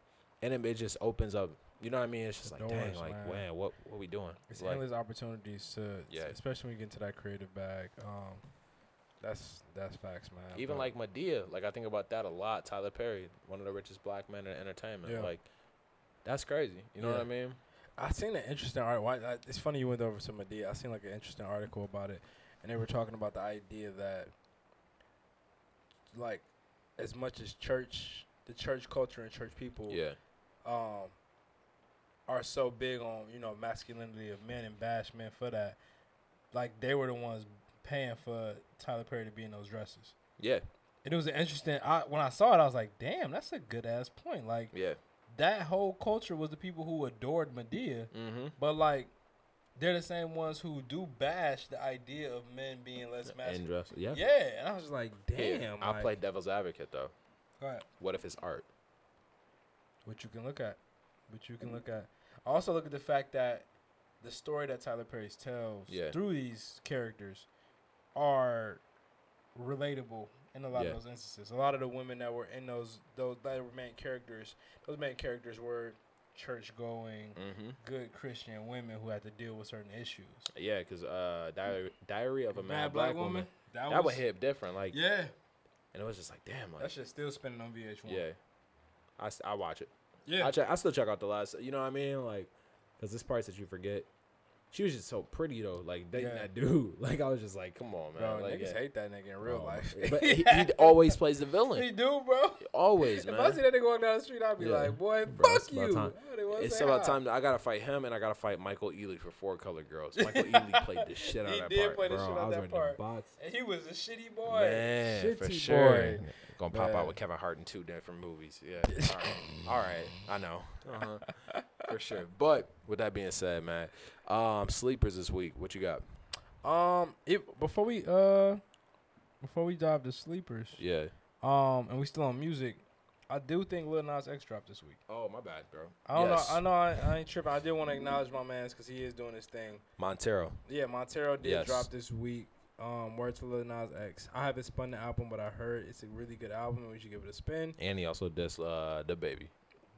and it, it just opens up you know what I mean it's just like dang like man. man what what we doing It's like, endless opportunities to, Yeah. especially when you get into that creative bag. Um, that's that's facts, man. even But like Madea like I think about that a lot Tyler Perry one of the richest black men in entertainment Yeah. like that's crazy you know what I mean I seen an interesting art. Why, it's funny you went over to Madea. I seen like an interesting article about it, and they were talking about the idea that, like, as much as church, the church culture and church people, yeah um, are so big on you know masculinity of men and bash men for that. Like they were the ones paying for Tyler Perry to be in those dresses. yeah And it was an interesting. I when I saw it, I was like, "Damn, that's a good ass point." Like yeah that whole culture was the people who adored Madea, mm-hmm but like they're the same ones who do bash the idea of men being less and masculine. dress yeah Yeah, and I was just like, Yeah. "Damn." I'll like, play devil's advocate though what if it's art What you can look at, what you can look at. I also look at the fact that the story that Tyler Perry tells Yeah. through these characters are relatable in a lot Yeah. of those instances. A lot of the women that were in those those that were main characters, those main characters were church going, mm-hmm good Christian women who had to deal with certain issues. yeah because uh diary, diary of a mad, black, woman, That, that, was would hit different like Yeah, and it was just like damn like that shit's still spinning on VH1. yeah I I watch it yeah. I check. I still check out the last. You know what I mean? Like, cause this parts that you forget. She was just so pretty though. Like dating Yeah. that dude. Like I was just like, come on, man. Bro, like, niggas yeah. hate that nigga in real Oh, life. But he, he always plays the villain. he do, bro. Always, man. If I see that nigga walk down the street, I'd be Yeah. like, boy, Bro, fuck it's about you. time. I It's about hi. time. I gotta fight him, and I gotta fight Michael Ealy for Four Color Girls. Michael Ealy played the shit out of that part. He did part, play the bro. shit out of was that ready part. to box. And he was a shitty boy. Man, for Shitty sure. boy. Gonna pop Man. out with Kevin Hart in two different movies. Yeah. All right. All right. I know. Uh-huh. For sure. But with that being said, man, um, sleepers this week. What you got? Um, it, before we uh, before we dive to sleepers, Yeah. um, and we still on music, I do think Lil Nas X dropped this week. Oh, my bad, bro. I don't Yes. know. I know. I, I ain't tripping. I did want to acknowledge my man's because he is doing his thing. Montero. Yeah, Montero did Yes. drop this week. Um, Words to Lil Nas X. I haven't spun the album, but I heard it's a really good album, and we should give it a spin. And he also does uh, the baby.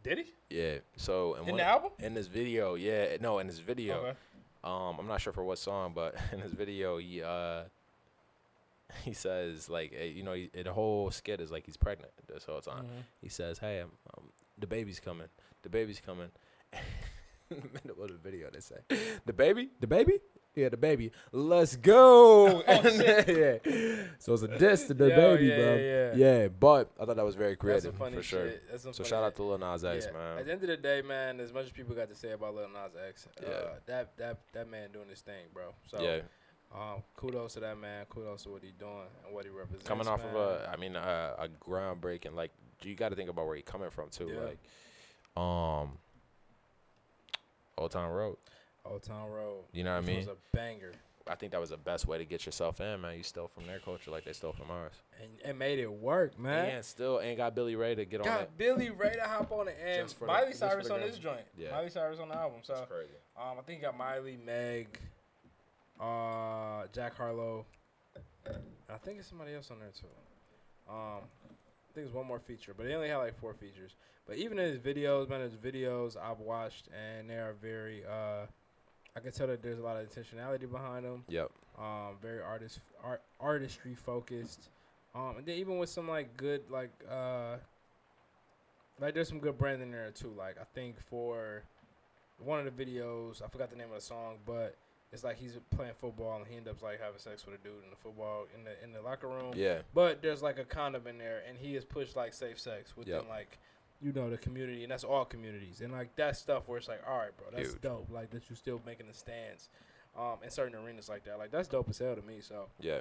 Did he? Yeah. So in, In one, the album? in this video, yeah, no, in this video, Okay. um, I'm not sure for what song, but in this video, he uh, he says like, eh, you know, he, the whole skit is like he's pregnant this whole time. Mhm. He says, "Hey, um, um, the baby's coming. The baby's coming." In the middle of the video, they say, "The baby, the baby, yeah, the baby. Let's go." Then- yeah. So it's a diss to the Yo, baby, yeah, bro. yeah. Yeah, but I thought that was very creative for sure. shit. So shout out to Lil Nas X, Yeah. At the end of the day, man, as much as people got to say about Lil Nas X, uh, Yeah. that that that man doing his thing, bro. So yeah, um, kudos to that man. Kudos to what he's doing and what he represents. coming off man. of a, I mean, a, a groundbreaking. Like you got to think about where he's coming from too. Yeah. Like, um, Old Town Road. Old Town Road. You know what I mean? Was a banger I think that was the best way to get yourself in, man. You stole from their culture like they stole from ours. and it made it work, man. And still ain't got Billy Ray to get on it. Got. Billy Ray to hop on it, and the- Miley just Cyrus on this joint. Yeah. Miley Cyrus on the album. So That's crazy. um, I think you got Miley, Meg, uh, Jack Harlow. I think it's somebody else on there too. Um, I think it's one more feature, but he only had like four features. But even in his videos, man, his videos I've watched, and they are very. Uh, I can tell that there's a lot of intentionality behind them. Yep. Um, very artist art artistry focused. Um, and then even with some like good like uh, like there's some good branding there too. Like I think for one of the videos, I forgot the name of the song, but it's like he's playing football and he ends up like having sex with a dude in the football in the in the locker room. Yeah. But there's like a condom in there, and he has pushed like safe sex within Yep. like you know the community, and that's all communities, and like that stuff where it's like, all right, bro, that's Huge. dope. Like that you're still making the stands, um, in certain arenas like that. Like that's dope as hell to me. So Yeah.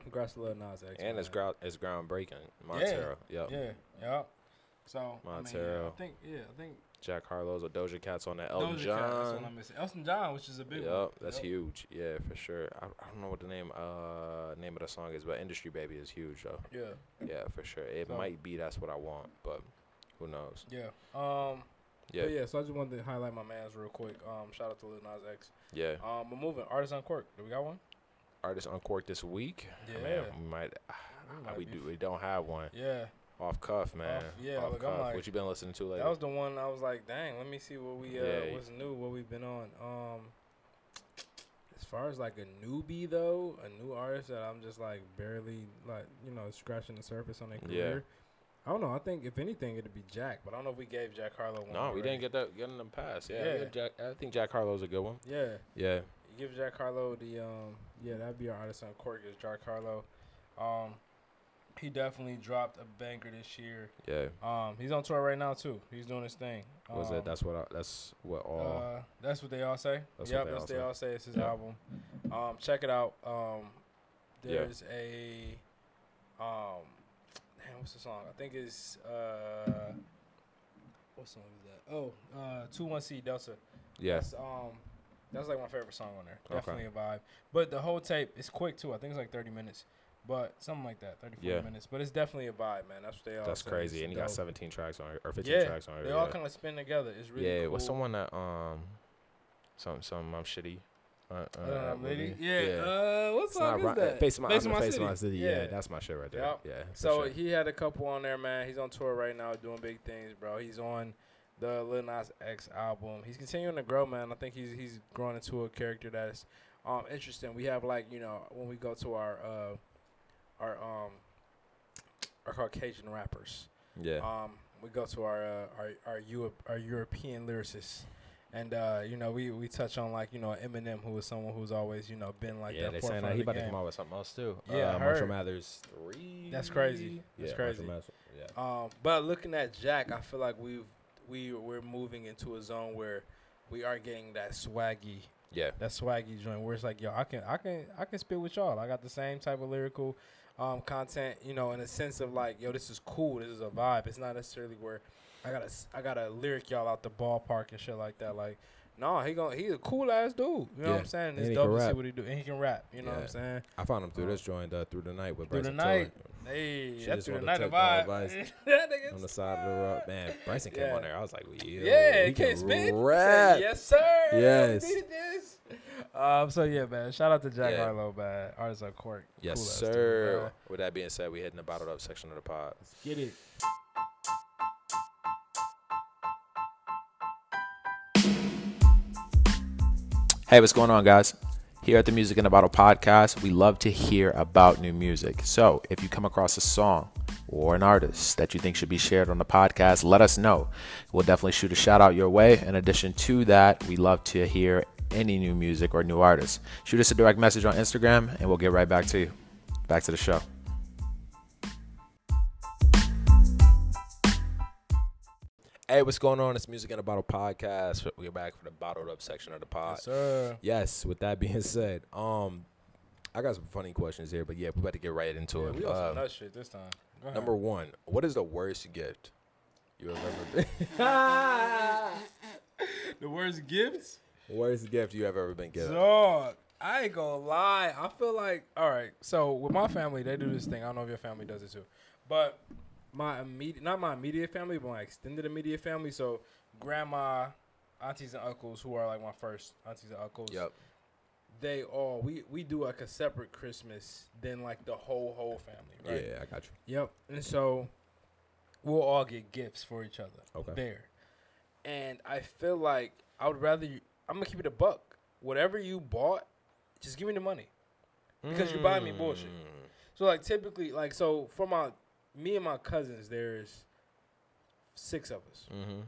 congrats to Lil Nas X. And it's ground it's groundbreaking. Montero. Yep. Yeah, yeah. So I mean, yeah, Montero. I think yeah, I think Jack Harlow's or Doja Cat's on that. Elton Doja Cat, that's what John. I'm missing. Elton John, which is a big Yep, one. that's Yep. huge. Yeah, for sure. I, I don't know what the name uh name of the song is, but Industry Baby is huge though. Yeah, Yeah, for sure. It So- might be that's what I want, but who knows? yeah. Um, Yeah, yeah, so I just wanted to highlight my man's real quick. Um, shout out to Lil Nas X. yeah. Um, we're moving. Artist Uncorked. Do we got one? Artist Uncorked this week. Yeah. Man, we might. might we do. We don't have one. Yeah. Off cuff, man. yeah, Off look, cuff. like- what you been listening to lately? That was the one I was like, dang, let me see what we uh Yeah. what's new, what we've been on. Um as far as like a newbie though, a new artist that I'm just like barely like, you know, scratching the surface on their career. Yeah. I don't know. I think if anything it'd be Jack, but I don't know if we gave Jack Harlow one. no, we didn't get that. Getting them passed. Yeah, Yeah. yeah. Jack, I think Jack Harlow's a good one. Yeah. Yeah, You give Jack Harlow the um yeah, that'd be our artist on Cork is Jack Harlow. Um he definitely dropped a banger this year. yeah. Um he's on tour right now too. He's doing his thing. Was um, it? That's what. I, that's what all. Uh, that's what they all say. That's yep, what they that's all they all say. It's his Yeah. album. Um, check it out. Um, Yeah. there's a um, what's the song? I think it's uh, what song is that? Oh, uh, two one C Delta. yeah, That's, um, that's like my favorite song on there. Okay. Definitely a vibe. But the whole tape is quick too. I think it's like 30 minutes. But something like that, 30, 40 Yeah. minutes. But it's definitely a vibe, man. That's what they all that's crazy. And he got 17 tracks on it, or 15 Yeah, tracks on it. They yeah. all kind of spin together. It's really yeah, cool. was someone that um, some some I'm shitty. Uh, uh, Uh, lady? Yeah. Uh, what It's song not is right. that? Face of my, Face of My face of my City. city. Yeah. that's my shit right there. Yep. Yeah. So sure. he had a couple on there, man. He's on tour right now, doing big things, bro. He's on the Lil Nas X album. He's continuing to grow, man. I think he's he's growing into a character that's um interesting. We have like you know when we go to our uh our um our Caucasian rappers. yeah. Um, we go to our uh, our our, Europe, our European lyricists. And uh, you know, we, we touch on like you know Eminem, who is someone who's always you know been like yeah, that they saying that he the about to come out with something else too. Yeah, uh, Marshall. Mathers three. That's crazy. That's yeah, crazy. Mathers, yeah. Um, but looking at Jack, I feel like we've we we're moving into a zone where we are getting that swaggy, Yeah. that swaggy joint where it's like, yo, I can I can I can spit with y'all. I got the same type of lyrical um content, you know, in a sense of like, yo, this is cool. This is a vibe. It's not necessarily where I gotta s- I gotta lyric y'all out the ballpark and shit like that. Like, no, he going he's a cool ass dude. You know what I'm saying? And It's he dope can to see rap. what he do, and he can rap. You know what I'm saying? I found him through Um, this joint uh, through the night with Through Bryson the night, Tiller hey, She that's through the night of vibe. that nigga on the side of the road. Man, Bryson came Yeah. on there. I was like, yeah, Yeah, he he can't can spit. He said. Yes, sir. Yes. We did this. Um. So yeah, man. Shout out to Jack Yeah. Harlow, man. Artists on court. Yes, Cool ass dude, sir. With that being said, we hitting the bottled up section of the pod. Get it. Hey, what's going on, guys? Here at the Music in a Bottle podcast, we love to hear about new music. So if you come across a song or an artist that you think should be shared on the podcast, let us know. We'll definitely shoot a shout out your way. In addition to that, we love to hear any new music or new artists. Shoot us a direct message on Instagram and we'll get right back to you. Back to the show. Hey, what's going on? It's Music in a Bottle podcast. We're back for the bottled up section of the pod. Yes, sir. Yes, with that being said, um, I got some funny questions here, but yeah, we're about to get right into Yeah, it. we on some Um, nut shit this time. Go ahead. number one, what is the worst gift you have ever been? the worst gifts. worst gift you have ever been given? Dog, I ain't gonna lie. I feel like all right. So with my family, they do this thing. I don't know if your family does it too, but my immediate, not my immediate family, but my extended immediate family. So grandma, aunties and uncles, who are like my first aunties and uncles. Yep. They all we we do like a separate Christmas than like the whole whole family. Right. Yeah, I got you. Yep. And so we'll all get gifts for each other. Okay. There. And I feel like I would rather you I'm gonna keep it a buck. Whatever you bought, just give me the money. Because you buy me bullshit. Mm. So like typically, like so for my me and my cousins, there's six of us. Mm-hmm.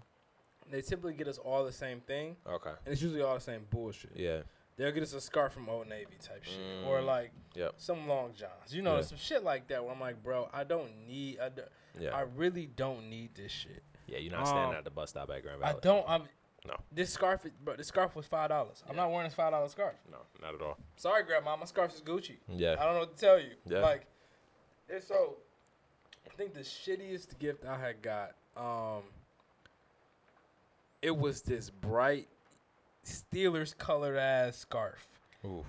They typically get us all the same thing, Okay. and it's usually all the same bullshit. Yeah. They'll get us a scarf from Old Navy type shit, or Mm. like Yep. some long johns. You know, Yeah. some shit like that. Where I'm like, bro, I don't need. I, do, Yeah. I really don't need this shit. yeah. You're not standing um, at the bus stop at Grand Valley. I don't. I'm. No. This scarf, is, bro. This scarf was five dollars. I'm not wearing this five dollar scarf. No, not at all. Sorry, grandma. My scarf is Gucci. Yeah. I don't know what to tell you. Yeah. Like, and so, I think the shittiest gift I had got, um, it was this bright Steelers colored ass scarf. Oof.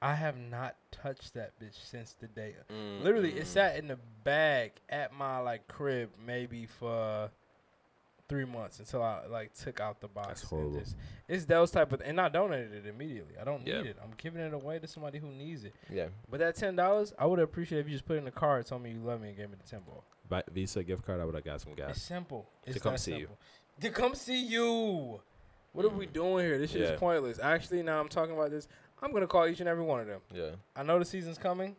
I have not touched that bitch since the day. Mm, Literally, it sat in the bag at my like crib maybe for three months until I like took out the box. That's and horrible. just- it's those type of, and I donated it immediately. I don't Yeah. need it. I'm giving it away to somebody who needs it. Yeah. But that ten dollars, I would appreciate if you just put it in the card, told me you love me, and gave me the ten ball. By Visa gift card, I would have got some guys. It's gas. simple. It's come that see you. To come see you. What are we Mm. doing here? This shit Yeah. is pointless. Actually, now I'm talking about this. I'm gonna call each and every one of them. Yeah. I know the season's coming.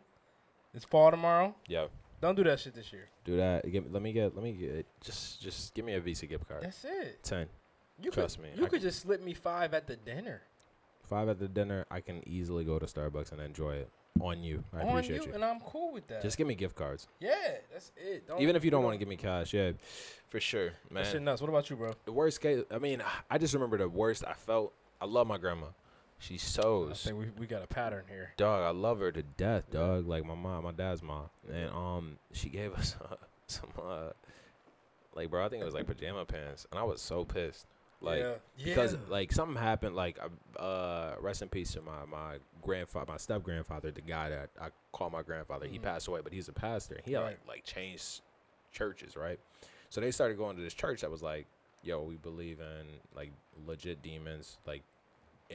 It's fall tomorrow. Yeah. Don't do that shit this year. Do that. Give, let me get. Let me get. Just, just give me a Visa gift card. That's it. Ten. You Trust could, me, You I could just slip me five at the dinner. Five at the dinner. I can easily go to Starbucks and enjoy it on you. I on appreciate you, you. and I'm cool with that. Just give me gift cards. yeah, that's it. Don't, Even if you don't want to give me cash, yeah, for sure, man. That shit nuts. What about you, bro? The worst case. I mean, I just remember the worst I felt. I love my grandma. She sews. I think we, we got a pattern here. Dog, I love her to death, dog. Like my mom, my dad's mom, and um, she gave us uh, some uh, like bro, I think it was like pajama pants, and I was so pissed, like yeah. because yeah. like something happened. Like uh, rest in peace to my my grandfather, my step grandfather, the guy that I call my grandfather. He Mhm. passed away, but he's a pastor. He had Right. like like changed churches, right? So they started going to this church that was like, yo, we believe in like legit demons, like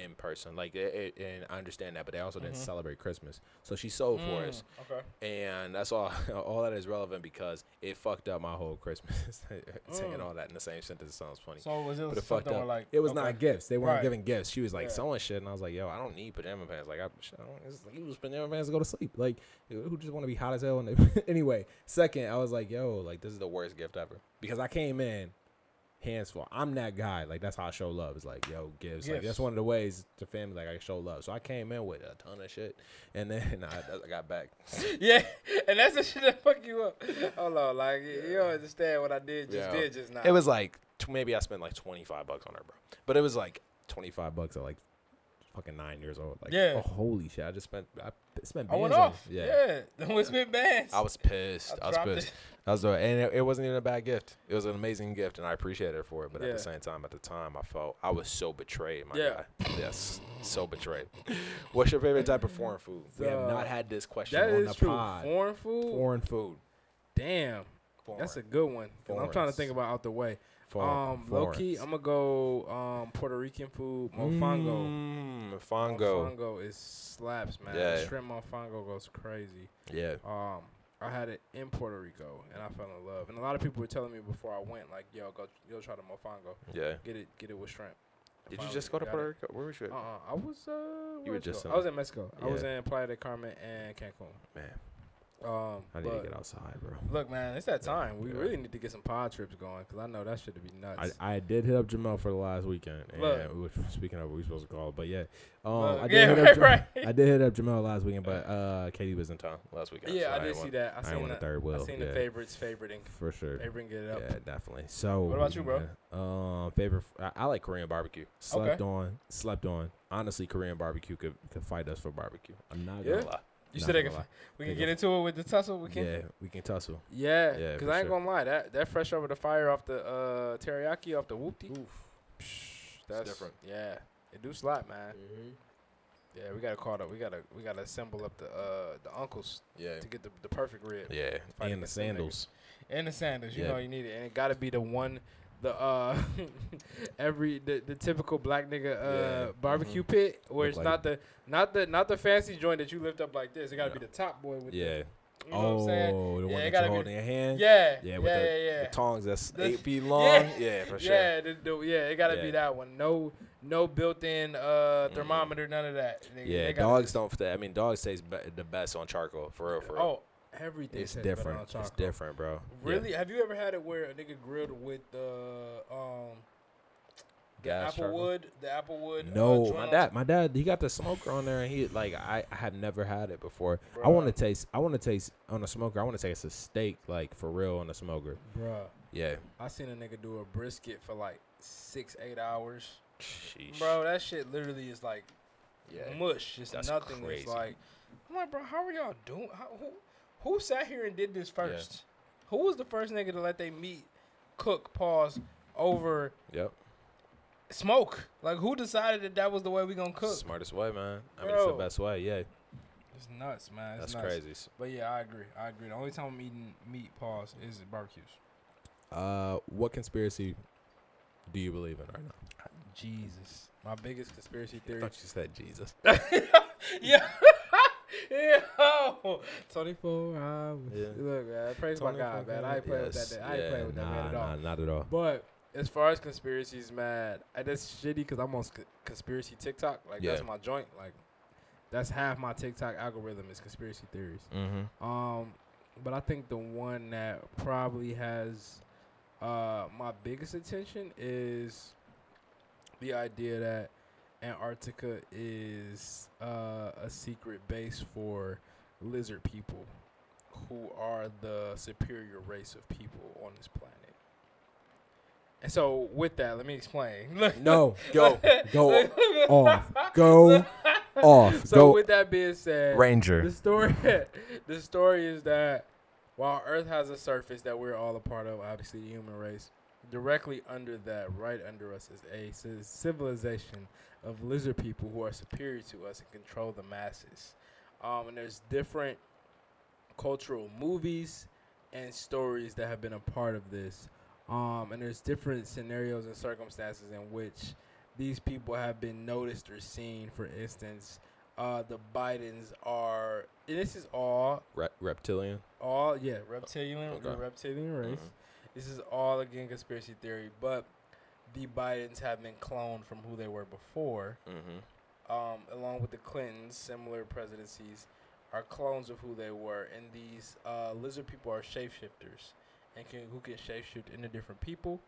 in person. Like, it, it, and I understand that, but they also didn't Mhm. celebrate Christmas. So she sold for us, Mm, Okay. and that's all. all that is relevant because it fucked up my whole Christmas. Saying Mm. all that in the same sentence sounds funny. So was it But was it fucked up. like It was okay. not gifts. They weren't Right. giving gifts. She was like Yeah. sewing shit, and I was like, "Yo, I don't need pajama pants. Like, I, I don't, it's like, use pajama pants to go to sleep. Like, who just want to be hot as hell?" And anyway, second, I was like, "Yo, like this is the worst gift ever," because I came in hands full. I'm that guy. Like that's how I show love. It's like, yo, gives. Like that's one of the ways to family like I show love. So I came in with a ton of shit, and then I, I got back. Yeah, and that's the shit that fuck you up. Hold on, like you don't understand what I did just Yeah. did just now. It was like t- maybe I spent like 25 bucks on her, bro. But it was like 25 bucks at like fucking nine years old. Like, Yeah. oh, holy shit! I just spent I spent. I went bands on- off. Yeah, the Wismith bands. I was pissed. I I, was pissed. it. I was doing, and it, it wasn't even a bad gift. It was an amazing gift, and I appreciated her for it. But at the same time, at the time, I felt I was so betrayed, my Yeah. guy. Yes, so betrayed. What's your favorite type of foreign food? We have not had this question That on is the true. pod. Foreign food. Foreign food. Damn, Foreign. that's a good one. I'm trying to think about out the way. Foreign. um, low key. I'm gonna go um Puerto Rican food, mofongo. Mm, mofongo. Mofongo is slaps, man. Yeah. Shrimp mofongo goes crazy. Yeah. Um, I had it in Puerto Rico, and I fell in love. And a lot of people were telling me before I went, like, "Yo, go, go try the mofongo. Yeah. Get it, get it with shrimp." Did you just go to Puerto it. Rico? Where was you? at? Uh-uh. I was uh. You were just I was in Mexico. I was in Playa del Carmen and Cancun. Man, Um, I need to get outside, bro. Look, man, it's that time. We Yeah. really need to get some pod trips going because I know that should be nuts. I, I did hit up Jamel for the last weekend, and Look. we were speaking of what we supposed to call, it, but yeah, um, Look, I did yeah, hit right, up right. I did hit up Jamel last weekend, but uh, Katie was in town last weekend. yeah, so I did didn't see want- that. I I seen didn't want a that. third wheel. I seen yeah, the favorites favoriting, for sure. favoring it up. Yeah, definitely. So, What about you, bro? Um, favorite. I, I like Korean barbecue. Slept on, slept on. Honestly, Korean barbecue could could fight us for barbecue. I'm not gonna lie. You they can, we can get into it with the tussle. We can. Yeah, we can tussle. Yeah, Yeah, because I ain't sure. gonna lie, that that fresh over the fire off the uh, teriyaki off the whoopty. That's different. Yeah, it do slap, man. Yeah, we gotta call up. We gotta we gotta assemble up the uh the uncles Yeah. to get the, the perfect rib Yeah, and the against them niggas. sandals. and the sandals. You Yeah. know you need it, and it gotta be the one. The uh, every the, the typical black nigga uh Yeah, barbecue mhm. pit where Look it's like- not the not the not the fancy joint that you lift up like this. It gotta Yeah. be the top boy with Yeah. the you know what I'm saying? Oh, the Yeah, one that be holding in your hand. Yeah, Yeah, with yeah, the, yeah. the tongs that's The- eight feet long. Yeah. Yeah, for sure. Yeah, the, the, yeah, it gotta be that one. No, no built-in uh, thermometer, none of that. They- Yeah, they dogs don't. I mean, dogs taste be- the best on charcoal, for real, for real. Oh, Everything It's different. It's different, bro. Yeah. Really? Have you ever had it where a nigga grilled with the um the Gas charcoal? applewood, the applewood? uh, No, joint my dad, my dad, he got the smoker on there, and he like I, I have never had it before. I want to taste. I want to taste on a smoker. I want to taste a steak like for real on a smoker. Bruh, Yeah. I seen a nigga do a brisket for like six, eight hours. Sheesh. Bro, that shit literally is like Yeah. mush. It's That's nothing. crazy. It's like, I'm like, bro, how are y'all doing? How, who, who sat here and did this first? Who was the first nigga to let they meat cook, pause, over Yep. smoke? Like, who decided that that was the way we gonna cook? Smartest way, man. I mean, it's the best way. Yeah. It's nuts, man. It's That's nuts. crazy. But yeah, I agree. I agree. The only time I'm eating meat, pause, is at barbecues. Uh, what conspiracy do you believe in right now? Jesus. My biggest conspiracy I theory. thought you said Jesus. yeah. Yeah. 24 hours. Yeah. Look, man, praise my God, man. I ain't playing with Yes. that. I ain't Yeah, playing with that man at all. Nah, not at all. But as far as conspiracies, man, I, that's shitty because I'm on conspiracy TikTok. Like that's my joint. Like that's half my TikTok algorithm is conspiracy theories. Mm-hmm. Um, but I think the one that probably has uh my biggest attention is the idea that Antarctica is uh, a secret base for lizard people, who are the superior race of people on this planet. And so, with that, let me explain. No, go, go off, go off, So, go. with that being said, Ranger. the story the story is that while Earth has a surface that we're all a part of, obviously the human race, directly under that, right under us, is a civilization of lizard people who are superior to us and control the masses. Um, and there's different cultural movies and stories that have been a part of this. Um, and there's different scenarios and circumstances in which these people have been noticed or seen. For instance, uh, the Bidens are. And this is all, Re- reptilian. all yeah, reptilian, Okay. reptilian race. Mhm. This is all again conspiracy theory, but the Bidens have been cloned from who they were before. Mm-hmm. Um, along with the Clintons, similar presidencies are clones of who they were, and these uh, lizard people are shapeshifters and can who can shapeshift into different people.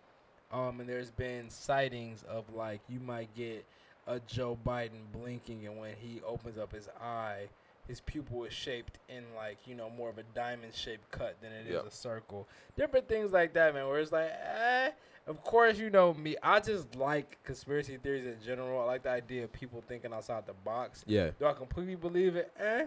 Um, and there's been sightings of like you might get a Joe Biden blinking, and when he opens up his eye, his pupil is shaped in like you know more of a diamond shaped cut than it is Yep. a circle. Different things like that, man. Where it's like, eh. Of course, you know me. I just like conspiracy theories in general. I like the idea of people thinking outside the box. Yeah. Do I completely believe it? Eh.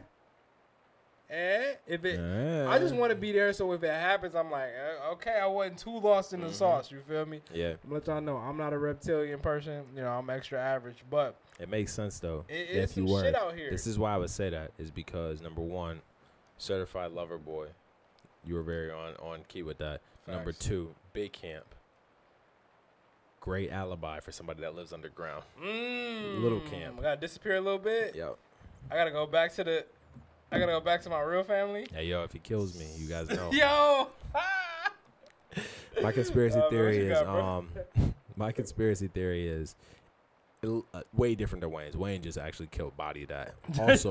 Eh. If it, I just want to be there. So if it happens, I'm like, eh, okay, I wasn't too lost in the Mhm. sauce. You feel me? Yeah. I'm let y'all know I'm not a reptilian person. You know, I'm extra average, but It makes sense though. it is if you some were. shit out here. This is why I would say that is because number one, certified lover boy. You were very on on key with that. Number two, big camp. Great alibi for somebody that lives underground. Mm, Little camp. I gotta disappear a little bit. Yep. I gotta go back to the. I gotta go back to my real family. Hey yo, if he kills me, you guys know. Yo. My conspiracy Uh, what theory you is got, bro? um my conspiracy theory is uh, way different than Wayne's. Wayne just actually killed body that. Also,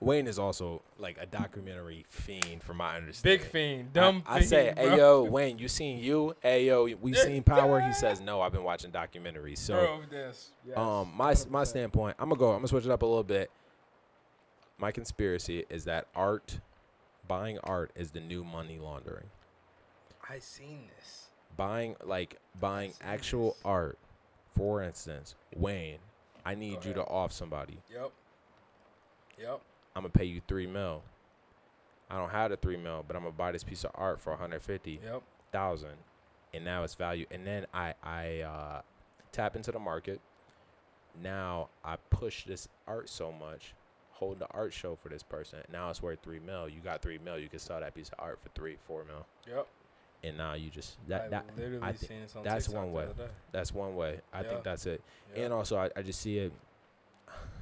Wayne is also like a documentary fiend from my understanding. Big fiend, dumb I, I fiend. say, bro. hey yo, Wayne, you seen you? Hey yo, we seen Power. He says no. I've been watching documentaries. So Bro, this. Yes, um, my my standpoint, I'm gonna go. I'm gonna switch it up a little bit. My conspiracy is that art, buying art, is the new money laundering. I seen this. Buying like buying actual this. art. For instance, Wayne, I need you to off somebody. Yep. Yep. I'm gonna pay you three mil. I don't have the three mil, but I'm gonna buy this piece of art for 150 Yep. thousand, and now it's value. And then I I uh, tap into the market. Now I push this art so much, hold the art show for this person. Now it's worth three mil. You got three mil. You can sell that piece of art for three, four mil. Yep. And now you just I that that literally I thi- seen this on that's TikTok one way. that's one way. I Yeah. think that's it. And also I, I just see it.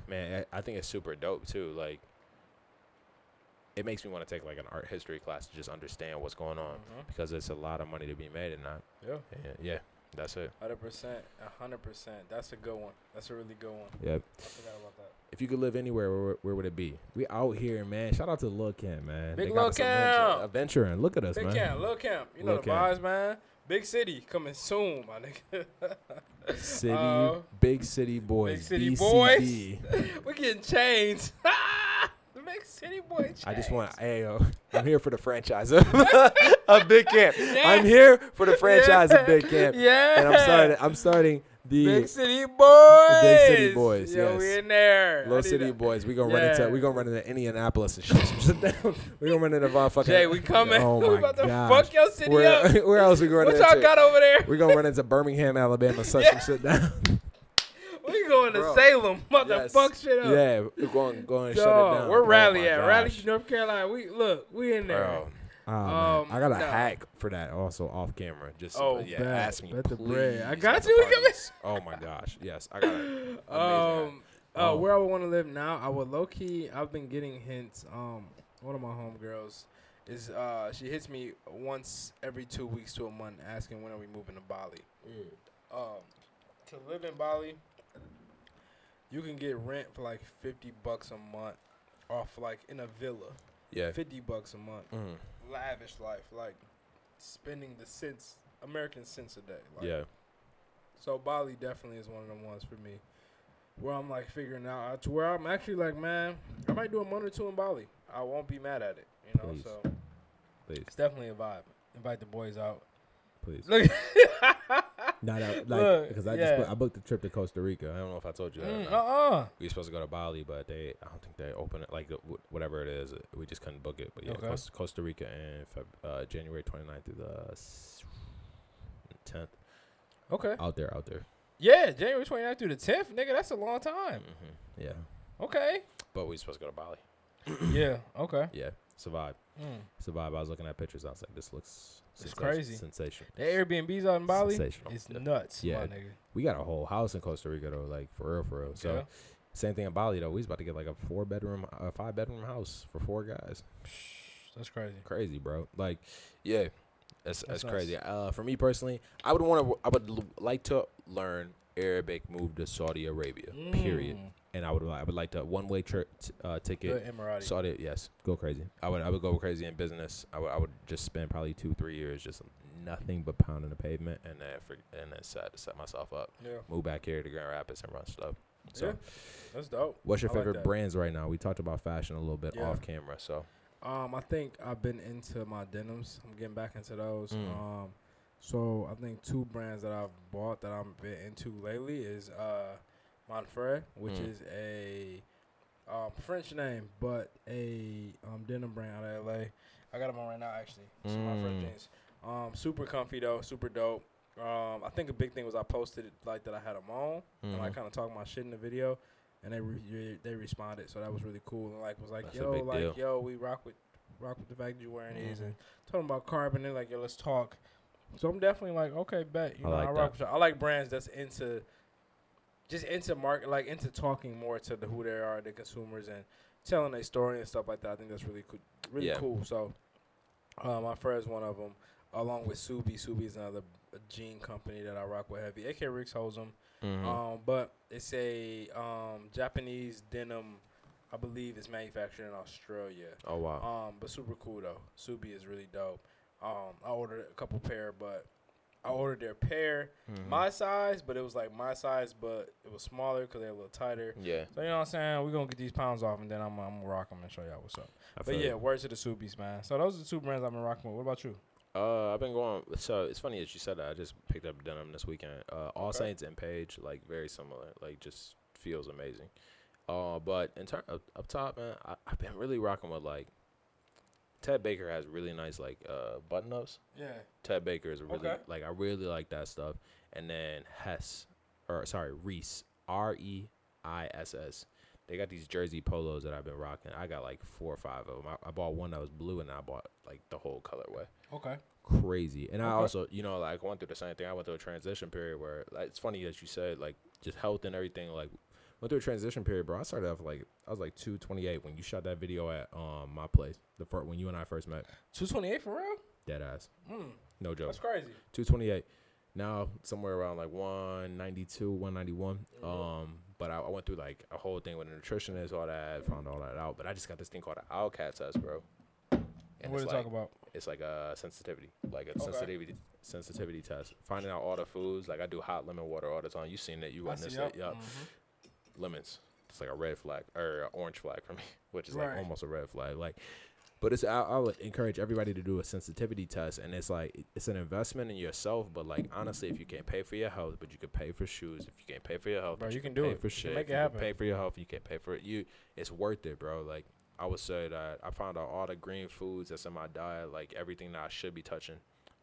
Man, I, I think it's super dope too. Like. It makes me want to take like an art history class to just understand what's going on Mhm. because it's a lot of money to be made in that. Yeah. Yeah, yeah. That's it. Hundred percent, hundred percent. That's a good one. That's a really good one. Yep. I forgot about that. If you could live anywhere, where, where would it be? We out here, man. Shout out to Lil Kim, man. Big Lil Kim. Adventuring. Look at us, Big man. camp, little camp. You know Lil' the Kim. vibes, man. Big city coming soon, my nigga. City, Uh, big city boys. Big city BCB. boys. We're getting chains. City boy. I just want, hey, yo, I'm here for the franchise of, of Big Camp. I'm here for the franchise of Big Camp. Yeah. And I'm starting, I'm starting the Big city boys. Big City Boys, Yo, yes. we in there. Little City a- boys. We gonna run into, Yeah. we gonna run into Indianapolis and shit. We gonna run into motherfucking. Jay, we coming. Oh we my about to gosh. fuck your city Where, up. where else we going to? What into? y'all got over there? We gonna run into Birmingham, Alabama. Such Yeah. some shit down. We going to Bro. Salem. About Yes. fuck shit up. Yeah, we're going, going to shut it Dog, down. Where Oh Raleigh my at? Raleigh, gosh. North Carolina. We look. We in there. Bro. Oh. Um, I got a no. hack for that also off camera. Just Oh, yeah, bet. ask me Bet the please. bread. I got the you. We parties. Oh my gosh, yes, I got it. Amazing hack. Um, uh, Oh. where I would want to live now, I would low key. I've been getting hints. Um, one of my homegirls is uh, she hits me once every two weeks to a month, asking when are we moving to Bali. Mm. Um, to live in Bali, you can get rent for like fifty bucks a month, off like in a villa. Yeah. Fifty bucks a month, Mm. lavish life, like spending the cents, American cents a day. Like, Yeah. so Bali definitely is one of them ones for me, where I'm like figuring out uh, to where I'm actually like, man, I might do a month or two in Bali. I won't be mad at it, you know. Please. So Please, it's definitely a vibe. Invite the boys out. please. Look, Not out, like because I yeah. just I booked a trip to Costa Rica. I don't know if I told you that. mm, not. uh-uh. We were supposed to go to Bali, but they I don't think they open it like whatever it is. We just couldn't book it. But yeah, Okay. Costa, Costa Rica and uh, January 29th through the 10th. Okay. Out there, out there. Yeah, January 29th through the 10th, nigga. That's a long time. hmm Yeah, Okay. but we were supposed to go to Bali. yeah. Okay. Yeah, survive, Mm. survive. I was looking at pictures. I was like, this looks It's crazy. sensational. The Airbnbs out in Bali, Sensational. it's Yeah. nuts, Yeah. my nigga. We got a whole house in Costa Rica though, like for real, for real. So same thing in Bali though. We was about to get like a four bedroom, a five bedroom house for four guys. That's crazy. Crazy, bro. Like, yeah, that's that's, That's crazy. Uh, for me personally, I would want to. I would l- like to learn Arabic, move to Saudi Arabia. Period. Mm. And I would I would like to one way trip t- uh, ticket. Emirati. Saudi, yes, go crazy. I would I would go crazy in business. I would I would just spend probably two three years just nothing but pounding the pavement, and then for, and then set to set myself up. yeah. Move back here to Grand Rapids and run stuff. So, Yeah. That's dope. what's your I favorite that. brands right now? We talked about fashion a little bit Yeah. off camera. So, Um, I think I've been into my denims. I'm getting back into those. Mm. Um, so I think two brands that I've bought that I'm been into lately is uh, Monfrère, which Mm. is a um, French name, but a um, denim brand out of LA. I got them on right now, actually. So Mm. Jeans. Um, super comfy though, super dope. Um, I think a big thing was I posted it like that I had them on, and I Mhm. kind of talked my shit in the video, and they re- they responded, so that was really cool. And like was like, That's yo, like deal. yo, we rock with rock with the fact that you're wearing these, Mhm. and talking about carbon. They're like, yo, let's talk. So I'm definitely like, okay, bet. You I know, like I rock that. with y'all. I like brands that's into just into market, like into talking more to the who they are, the consumers, and telling their story and stuff like that. I think that's really cool. Really Yeah. cool. So, uh, my friend is one of them, along with Ksubi. Ksubi is another jean company that I rock with heavy. AK Rikks holds them. Mhm. Um, but it's a um, Japanese denim. I believe it's manufactured in Australia. oh wow. Um, but super cool though. Ksubi is really dope. Um, I ordered a couple pair, but I ordered their pair Mhm. my size, but it was like my size, but it was smaller because they're a little tighter. yeah. So you know what I'm saying? We're gonna get these pounds off, and then I'm I'm gonna rock them and show y'all what's up. I But yeah, words to the Ksubis, man. So those are the two brands I've been rocking with. What about you? Uh, I've been going. So it's funny that you said that. I just picked up denim this weekend. Uh, All Okay. Saints and Paige, like very similar. Like just feels amazing. Uh, but in turn up, up top, man, I, I've been really rocking with like. Ted Baker has really nice like uh button ups. Yeah. Ted Baker is really Okay. like I really like that stuff. And then Hess, or sorry Reiss, R E I S S. They got these jersey polos that I've been rocking. I got like four or five of them. I, I bought one that was blue, and I bought like the whole colorway Okay. crazy. And I also, you know, like went through the same thing. I went through a transition period where like, it's funny that you said like just health and everything. Like went through a transition period, bro. I started off like I was like two twenty eight when you shot that video at um my place. The first when you and I first met. Two twenty eight for real? Dead ass, Mm, no joke. that's crazy. Two twenty eight. now somewhere around like 192, 191. Um, but I, I went through like a whole thing with a nutritionist, all that, found all that out. But I just got this thing called an ALCAT test, bro. And what it's to like, talk about? It's like a sensitivity, like a Okay. sensitivity sensitivity test. Finding out all the foods. Like I do hot lemon water all the time. You seen it? You witnessed it? yup. Yup. Lemons. It's like a red flag or an orange flag for me, which is Right. like almost a red flag. Like, but it's I, I would encourage everybody to do a sensitivity test, and it's like it's an investment in yourself. But like honestly, if you can't pay for your health, but you can pay for shoes. If you can't pay for your health, Bro, but you can do pay it. for You can shit. make if it you can happen. Pay for your health. You can't pay for it. You, it's worth it, bro. Like I would say that I found out all the green foods that's in my diet, like everything that I should be touching.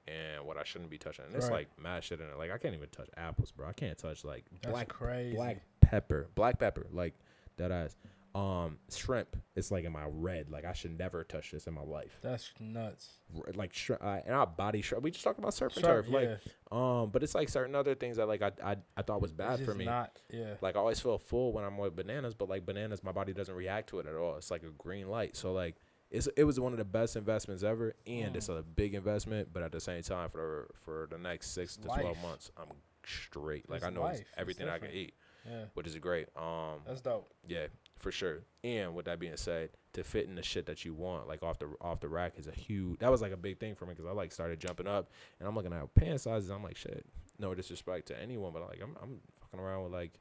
And what I shouldn't be touching, and it's Right. like mad shit in it. Like I can't even touch apples, bro. I can't touch like That's black crazy. black pepper, black pepper, like that ass. Um, shrimp, it's like in my red. Like I should never touch this in my life. That's nuts. R- Like shrimp, uh, and our body shrimp. We just talking about surf and turf. Like, um, but it's like certain other things that like I I, I thought was bad for me. Not, yeah. Like I always feel full when I'm with bananas, but like bananas, my body doesn't react to it at all. It's like a green light. So like it's it was one of the best investments ever, and Mm. it's a big investment. But at the same time, for for the next six to twelve months, I'm straight. Like It's I know life. Everything I can eat, Yeah. which is great. Um, That's dope. yeah, for sure. And with that being said, to fit in the shit that you want, like off the off the rack, is a huge. That was like a big thing for me because I like started jumping up, and I'm looking at pant sizes. I'm like, shit. No disrespect to anyone, but like I'm I'm fucking around with like,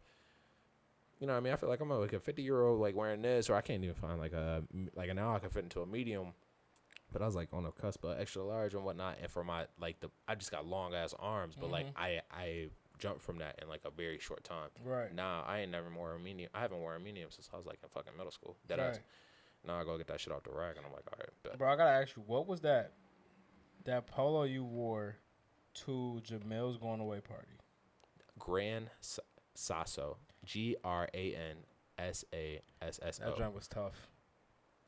you know, what I mean, I feel like I'm a, like a 50 year old like wearing this, or I can't even find like a like now I can fit into a medium. But I was like on a cusp of extra large and whatnot, and for my like the I just got long ass arms, but like Mhm. I I jumped from that in like a very short time. Right. Nah, I ain't never worn a medium. I haven't worn a medium since I was like in fucking middle school. That ass. right. Now I go get that shit off the rack, and I'm like, all right, bet. Bro, I gotta ask you, what was that? That polo you wore to Jamil's going away party? Grand S- Sasso, G R A N S A S S That O. joint was tough.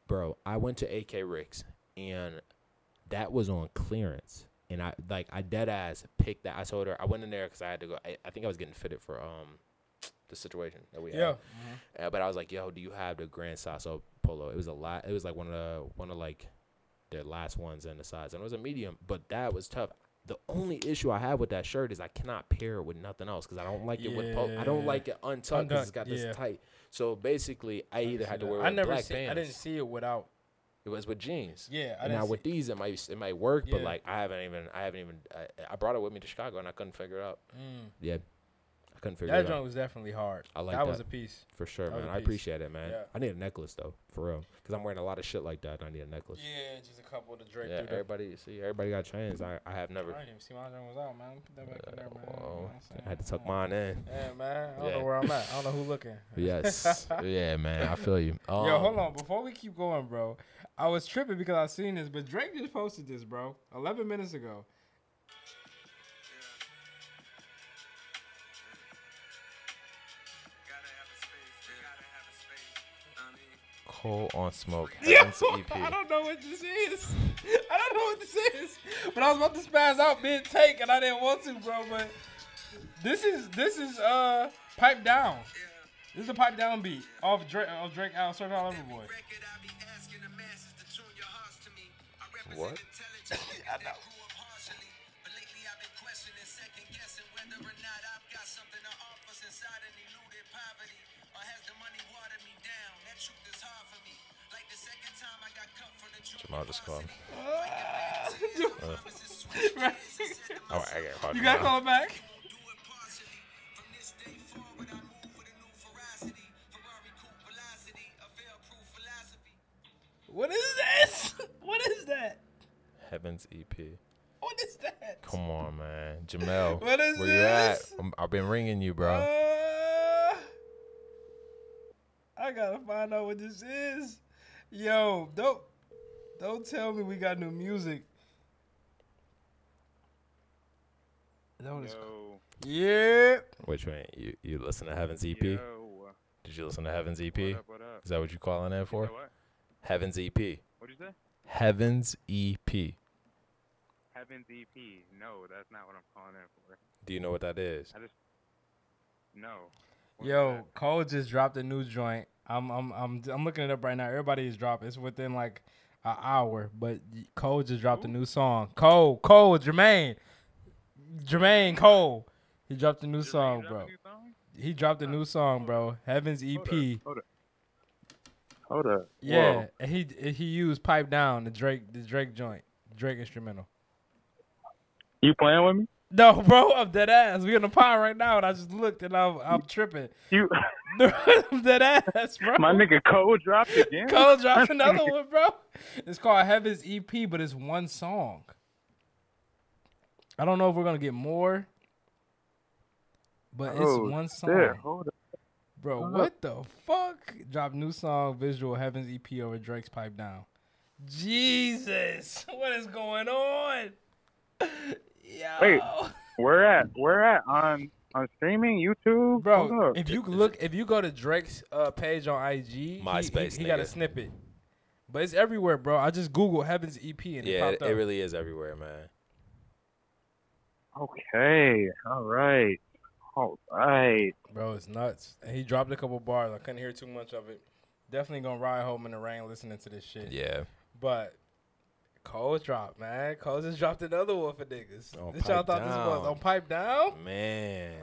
Bro, I went to AK Rikks, and that was on clearance. And I like I dead ass picked that. I told her I went in there because I had to go. I, I think I was getting fitted for um the situation that we had. Yeah. Uh, but I was like, "Yo, do you have the Gran Sasso polo?" It was a lot. It was like one of the one of like their last ones in the size, and it was a medium. But that was tough. The only issue I have with that shirt is I cannot pair it with nothing else because I don't like it with. Po- I don't like it untucked because it's got this yeah. tight. So basically, I either had to wear it I never black see, pants. I didn't see it without. It was with jeans. Yeah, I And now with these, it might it might work, but like I haven't even I haven't even I, I brought it with me to Chicago and I couldn't figure it out. mm, Yeah, I couldn't figure that it joint was definitely hard. I like that. That was a piece. for sure, that man. I appreciate it, man. Yeah. I need a necklace though, for real, because I'm wearing a lot of shit like that. I need a necklace. Yeah, just a couple to Drake. Yeah, the- everybody see everybody got chains. I, I have I never. didn't even see my joint was out, man. Put that back in there, man. You know saying? I had to tuck mine in. Yeah, man. I don't Yeah. know where I'm at. I don't know who looking. Yes, yeah, man. I feel you. Um, Yo, hold on. Before we keep going, bro, I was tripping because I seen this, but Drake just posted this, bro, 11 minutes ago. Mean, Cole on smoke. Yo, Heaven's I don't know what this is. I don't know what this is. But I was about to spaz out mid take, and I didn't want to, bro. But this is this is uh pipe down. This is a pipe down beat off Drake off Drake out Certified Lover Boy. record I be this day forward, I move with a new ferocity. Ferrari coupe velocity, a veil-proof. What is this? What is that? Heaven's EP. What is that? Come on, man. Jamel. What is where you at? this? I'm, I've been ringing you, bro. Uh, I gotta find out what this is. Yo, don't don't tell me we got new music. Is that what it's called? Yo, Yeah. Which one? You you listen to Heaven's EP? yo, Did you listen to Heaven's EP? what up, what up? Is that what you're calling in You for? said what? Heaven's EP. What'd you say? Heaven's E EP. Heaven's EP. No, that's not what I'm calling in for. Do you know what that is? I just no. What's Yo, that? Cole just dropped a new joint. I'm I'm I'm I'm looking it up right now. Everybody is dropping. It's within like an hour, but Cole just dropped a new song. Cole, Cole, Jermaine. Jermaine Cole. He dropped a new song, bro. new song? He dropped a new song, bro. Heaven's EP. Hold up. Hold up. Yeah, and he he used pipe down the Drake the Drake joint, Drake instrumental. You playing with me? No, bro, I'm dead ass. We're in the pod right now, and I just looked and I'm I'm tripping. You, I'm dead ass, bro. my nigga Cole dropped again. Cole dropped another one, bro. It's called Heaven's EP, but it's one song. I don't know if we're gonna get more, but it's Oh, one song. shit, hold up. Bro, Hold what the fuck? Drop new song, visual Heaven's EP over Drake's pipe down. Jesus, what is going on? Yo, Wait. Where at? Where at? On on streaming YouTube? bro, if you look, if you go to Drake's uh, page on IG, he- MySpace, he, he got a snippet, but it's everywhere, bro. I just Google Heaven's EP and Yeah, it, popped up. it really is everywhere, man. Okay. All right. All right. Bro, it's nuts. And he dropped a couple bars. I couldn't hear too much of it. Definitely gonna ride home in the rain listening to this shit. Yeah. But Cole dropped, man. Cole just dropped another one for niggas. On this y'all Pipe thought this was on pipe down? Man.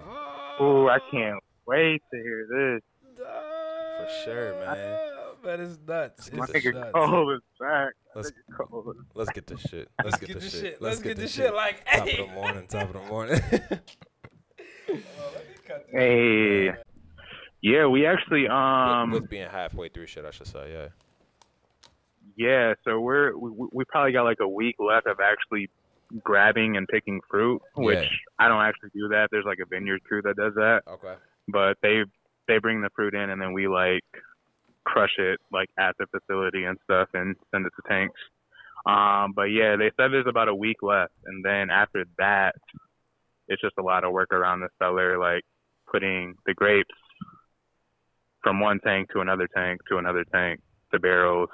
Ooh, I can't wait to hear this. For sure, man. But it's nuts. My nigga nuts. Cole is back. Let's Cole is- let's get this shit. Let's get this shit. Let's get this shit. shit like, Top hey. of the morning. Top of the morning. Oh, let me cut this Hey. Yeah, we actually um with, with being halfway through shit, I should say. Yeah. Yeah, so we're we, we probably got like a week left of actually grabbing and picking fruit, which Yeah. I don't actually do that. There's like a vineyard crew that does that, Okay. but they they bring the fruit in and then we like crush it like at the facility and stuff and send it to tanks. Um, but yeah, they said there's about a week left, and then after that, it's just a lot of work around the cellar, like putting the grapes from one tank to another tank to another tank to barrels.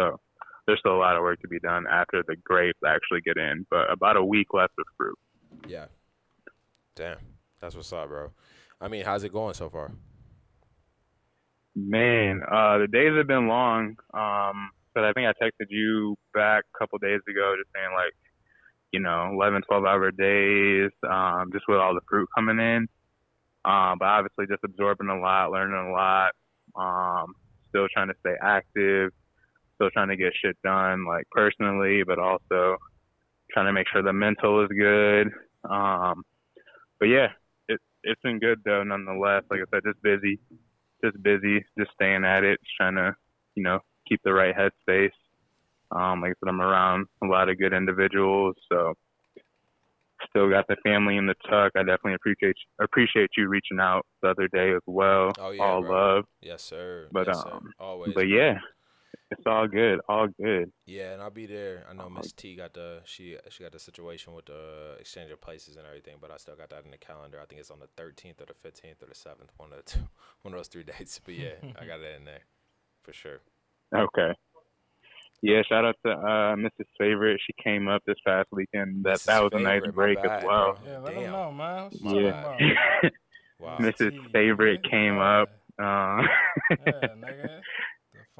So there's still a lot of work to be done after the grapes actually get in, but about a week left of fruit. Yeah. Damn. That's what's up, bro. I mean, how's it going so far? Man, uh, the days have been long. Um, but I think I texted you back a couple days ago, just saying like, you know, 11, 12 hour days, um, just with all the fruit coming in. Um, but obviously just absorbing a lot, learning a lot. Um, still trying to stay active, still trying to get shit done, like personally, but also trying to make sure the mental is good. Um, but yeah, it, it's been good though, nonetheless. Like I said, just busy just busy, just staying at it, just trying to, you know, keep the right headspace. Um, like I said, I'm around a lot of good individuals, so still got the family in the tuck. I definitely appreciate appreciate you reaching out the other day as well. Oh, yeah, all bro. love, Yes, sir. But, yes, sir. um, Always. but bro. yeah, it's all good, all good. Yeah, and I'll be there. I know Miss T got the she she got the situation with the exchange of places and everything, but I still got that in the calendar. I think it's on the 13th or the 15th or the 7th, one of the two, one of those three dates. But yeah, I got it in there for sure. Okay. Yeah, shout out to uh, Mrs. Favorite. She came up this past weekend. That Mrs. that was a nice break bad, as well. Yeah, let Damn. him know, man. What's up, Yeah. Wow. Mrs. Favorite came Yeah. up. Uh, Yeah, nigga. The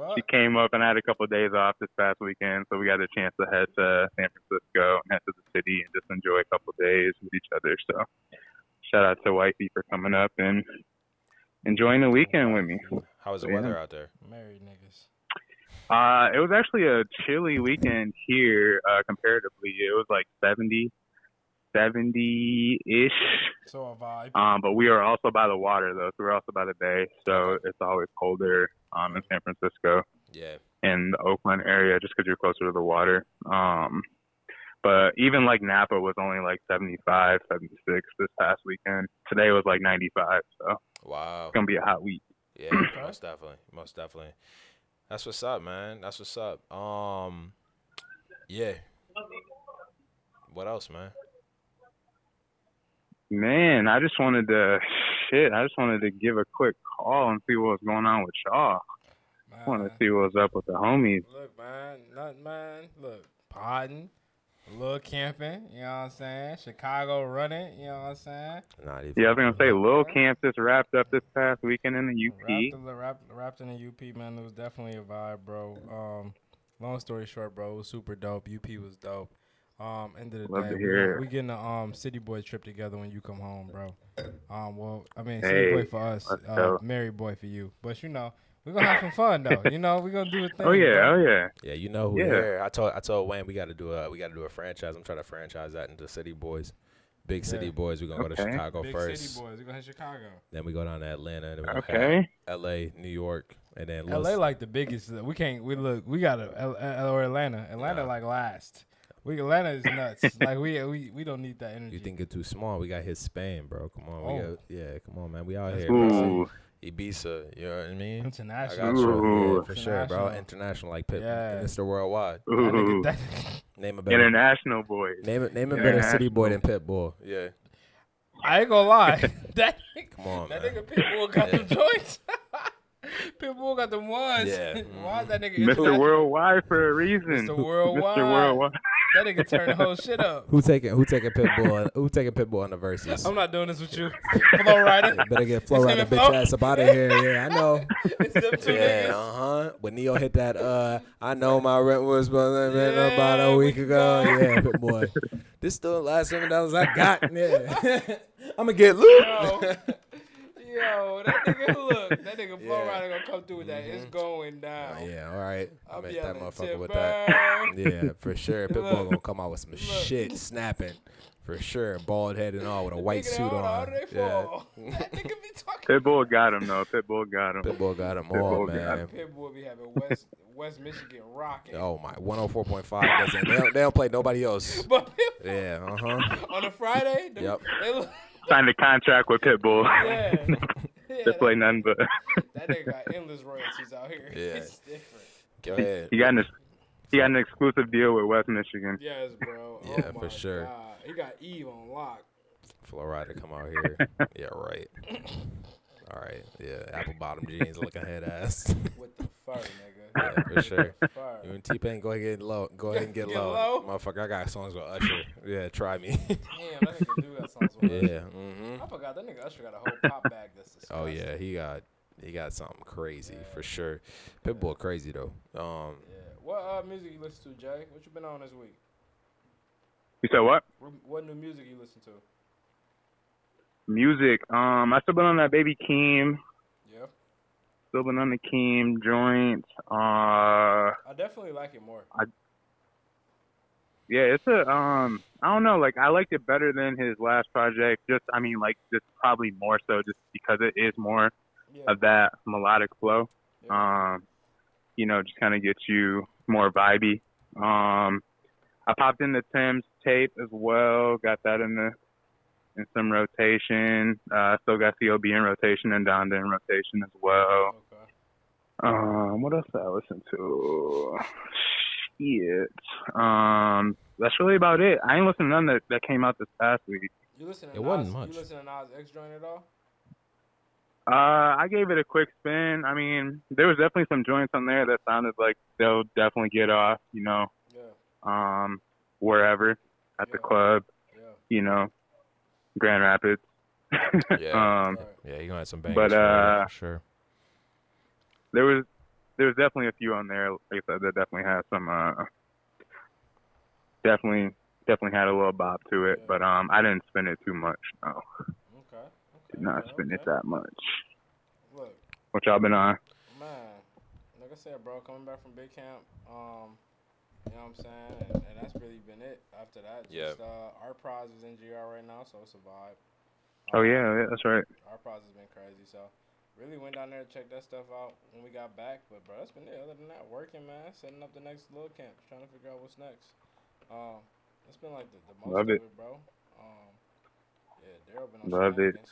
fuck? she came up and I had a couple of days off this past weekend, so we got a chance to head to San Francisco and head to the city and just enjoy a couple of days with each other. So shout out to Wifey for coming up and enjoying the weekend with me. How was the Yeah. weather out there? Married niggas. Uh, it was actually a chilly weekend here, uh, comparatively. It was like 70, 70-ish. So a vibe. Um, but we are also by the water though, so we're also by the bay, so it's always colder um, in San Francisco. Yeah. in the Oakland area just because you're closer to the water. Um, but even like Napa was only like 75, 76 this past weekend. Today was like 95, so Wow. it's gonna be a hot week. Yeah, most definitely, most definitely. That's what's up, man. That's what's up. Um, yeah. What else, man? Man, I just wanted to shit. I just wanted to give a quick call and see what's going on with y'all. I want to Man. see what's up with the homies. Look, man, nothing, man. Look, podding, a little camping. You know what I'm saying? Chicago running. You know what I'm saying? Not even. Yeah, I was gonna say Lil Camp just wrapped up this past weekend in the UP. Wrapped, wrapped, wrapped in the UP, man. It was definitely a vibe, bro. Um, long story short, bro, it was super dope. UP was dope. Um, end of the Love day, to we, hear we getting a um city boy trip together when you come home, bro. Um, well, I mean, Hey, city boy for us, let's uh, go. married boy for you. But you know, we're gonna have some fun though. You know, we're gonna do a thing. Oh yeah, bro. oh yeah. Yeah, you know who. Yeah. Yeah. I told I told Wayne we got to do a we got to do a franchise. I'm trying to franchise that into City Boys, Big City Yeah. Boys. We're gonna go to Okay. Chicago Big first. city boys. We're gonna hit Chicago. Then we go down to Atlanta. Then we Okay. L.A., New York, and then LA Los- like the biggest. We can't. We look. We got to L- L- or Atlanta. Atlanta Nah. like last. We Atlanta is nuts. like we we we don't need that energy. You think it's too small? We got hit Spain, bro. Come on, we Oh. got, yeah, come on, man. We out That's here, bro. Ooh, Ibiza. You know what I mean? I international? got you, yeah, for sure, bro. International. International, like Pit, Yeah. Mr. Worldwide. That nigga- ooh. Name a better, International boys. name it, name a better city boy than International. Pitbull. Yeah, I ain't gonna lie. that come on, that man. nigga Pitbull got Yeah. them joints. Pitbull got them ones. Yeah. Why is that nigga Mr. Worldwide for a reason. Mr. Worldwide. Mr. Worldwide. That nigga turned the whole shit up. Who taking who taking Pitbull? who taking Pitbull on the verses? I'm not doing this with you. Flo Rida. Better get Flow It's Rider him bitch ass up out of here. Yeah, I know. It's them two Yeah, uh huh. When Ne-Yo hit that, uh, I know my rent was about Yeah, about a week week ago. ago. Yeah, but boy, this still the last seven dollars I got. Yeah, I'm gonna get loot. Yo, yo, that nigga look, that nigga Flow Yeah. Rider gonna come through with that. It's going down. Oh, yeah, all right. I'll I make that yelling, motherfucker with that. Yeah, for sure. Pitbull Look. gonna come out with some shit snapping. For sure, bald head and all with a white Nigga, suit how- how on. Yeah, that nigga be talking. Pitbull got him though. Pitbull got him. Pitbull got them all, Pitbull got man. 'em. Pitbull be having West West Michigan rocking. Oh my, 104.5 doesn't. They don't, they don't play nobody else. But Pitbull, Yeah, uh huh. on a Friday, them- Yep. they look, Signed a contract with Pitbull. yeah, yeah to play nothing but. that nigga got endless royalties out here. Yeah. It's different. Go ahead. He got an he got an exclusive deal with West Michigan. Yes, bro. Oh yeah, oh for sure. God. He got Eve on lock. Flo Rida come out here. yeah, right. All right. Yeah, apple bottom jeans looking head ass. with the fur, nigga. Yeah, for sure. Fur. You and T Pain go ahead and get low. Go ahead and get, Get low. low? Motherfucker, I got songs with Usher. Yeah, try me. Damn, that nigga do got songs with Usher. yeah. hmm I forgot that nigga Usher got a whole pop bag that's disgusting. Oh yeah, he got he got something crazy for sure. Pitbull crazy though. Um, Yeah. What uh, music you listen to, Jay? What you been on this week? You said what? What- What new music you listen to? Music. Um, I still been on that Baby Keem. Still been on the Keem joint. Uh, I definitely like it more. I, yeah, it's a um. I don't know. Like I liked it better than his last project. Just I mean, like just probably more so, just because it is more Yeah. of that melodic flow. yeah. Um, you know, just kind of gets you more vibey. Um, I popped in the Tems tape as well. Got that in the in some rotation. Uh, still got CLB in rotation and Donda in rotation as well. okay. Um, what else did I listen to? Shit. Um, that's really about it. I ain't listened to none that, that came out this past week. You listen to It Nas, wasn't much. You listen to Nas X joint at all? Uh, I gave it a quick spin. I mean, there was definitely some joints on there that sounded like they'll definitely get off, you know, Yeah. um, wherever at the club, Yeah. you know, Grand Rapids. Yeah. um, yeah, you're gonna have some bangers. But, for uh, for sure. there was there was definitely a few on there. Like I said, that definitely had some. Uh, definitely definitely had a little bop to it, Yeah. but um, I didn't spin it too much. No, Okay. okay did not okay, spin it that much. Look, What y'all been on? man, like I said, bro, coming back from big camp, um, you know what I'm saying, and, and that's really been it. After that, Yeah. just uh, Art Prize is in GR right now, so it's a vibe. Oh Um, yeah, yeah, that's right. Art Prize has been crazy, so really went down there to check that stuff out when we got back. But bro, that's been it. Other than that, working, man, setting up the next little camp, trying to figure out what's next. Um, it's been like the, the most Love of it. it, bro. Um, yeah, Darryl been on Love it. shenanigans.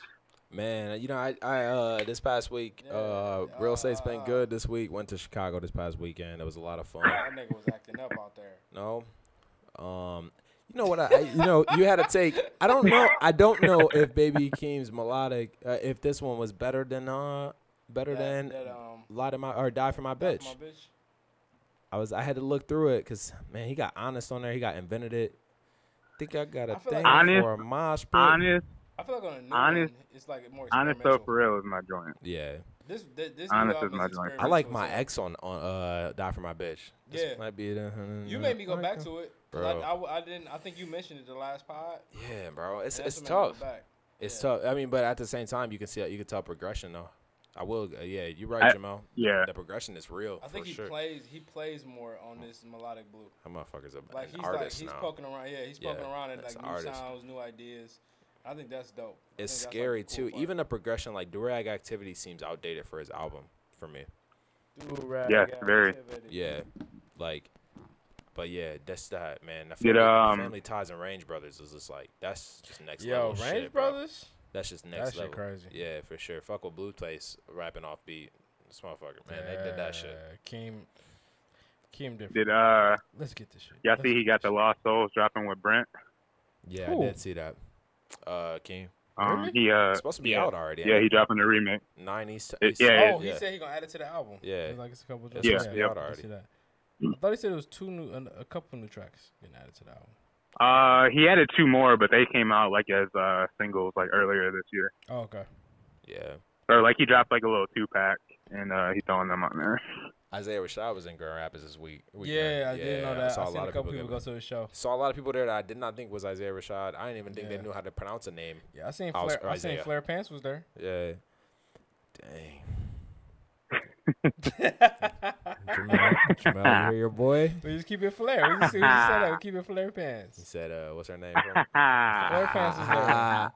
Man, you know, I, I uh this past week, Yeah, uh real estate's been uh, good this week. Went to Chicago this past weekend. It was a lot of fun. That nigga was acting up out there. No. Um you know what I, I you know, you had to take I don't know I don't know if Baby Keem's melodic uh, if this one was better than uh better That- than that, um, Lie to my or Die for my bitch. for my bitch. I was I had to look through it cuz man, he got honest on there. He got invented it. I Think I got a I thing like- Honest- for a mosh pit. Honest, I feel like on a new Honest- one, it's like more honest though for real is my joint. Yeah. This this, this Honest is my joint. I like my ex on on uh Die for my bitch. This Yeah. might be the You made me go back to it. bro. I didn't. I think you mentioned it the last pod. yeah, bro. It's it's that's what made me tough. It's Yeah. tough. I mean, but at the same time, you can see you can tell progression though. I will. Uh, yeah, you're right, I- Jamal. Yeah. The progression is real I think for he sure. plays. He plays more on this melodic blue. That motherfucker's a, Like an he's like artist he's now. poking around. Yeah, he's poking Yeah, around at that's like an new artist. sounds, new ideas. I think that's dope. I It's think that's, like, scary cool too. part. Even the progression, like Durag Activity, seems outdated for his album for me. Do-rag Yes, very. Yeah, like, but yeah, that's that man. The Did, family, um, family ties and Range Brothers is just like that's just next Yo, level Range shit, bro. Brothers. That's just That next shit level. crazy. Yeah, for sure. Fuck with Blue Place rapping off beat. This motherfucker, man, they did that shit. Yeah, Keem. Keem different. Did uh Let's get this shit. y'all Let's see he got the Lost Souls dropping with Brent? Yeah, Cool. I did see that. Uh, King. Um, he uh It's supposed to be yeah. out already. Yeah, he dropping the remix. nine East. It- East- yeah, shit. yeah. Oh, he said he gonna add it to the album. Yeah. He's like it's a couple. It's tracks. Yeah, supposed to be yep. out I already. see that. I thought he said it was two new, an- a couple new tracks getting added to the album. Uh, he added two more, but they came out like as uh singles like earlier this year, Oh, okay. Yeah. or like he dropped like a little two pack and uh he throwing them on there. Isaiah Rashad was in Grand Rapids this week. weekend. Yeah, I didn't know that. I, saw seen a couple people go to the show. Saw a lot of people there that I did not think was Isaiah Rashad. I didn't even think Yeah. they knew how to pronounce a name. Yeah, I seen I Flair. I seen Flair Pants was there. Yeah. Dang. Jamal, Jamal, you hear your boy? We just keep it Flair. We just, we just said that. We keep it Flair pants. He said, uh, what's her name? From? Flair Pants is there.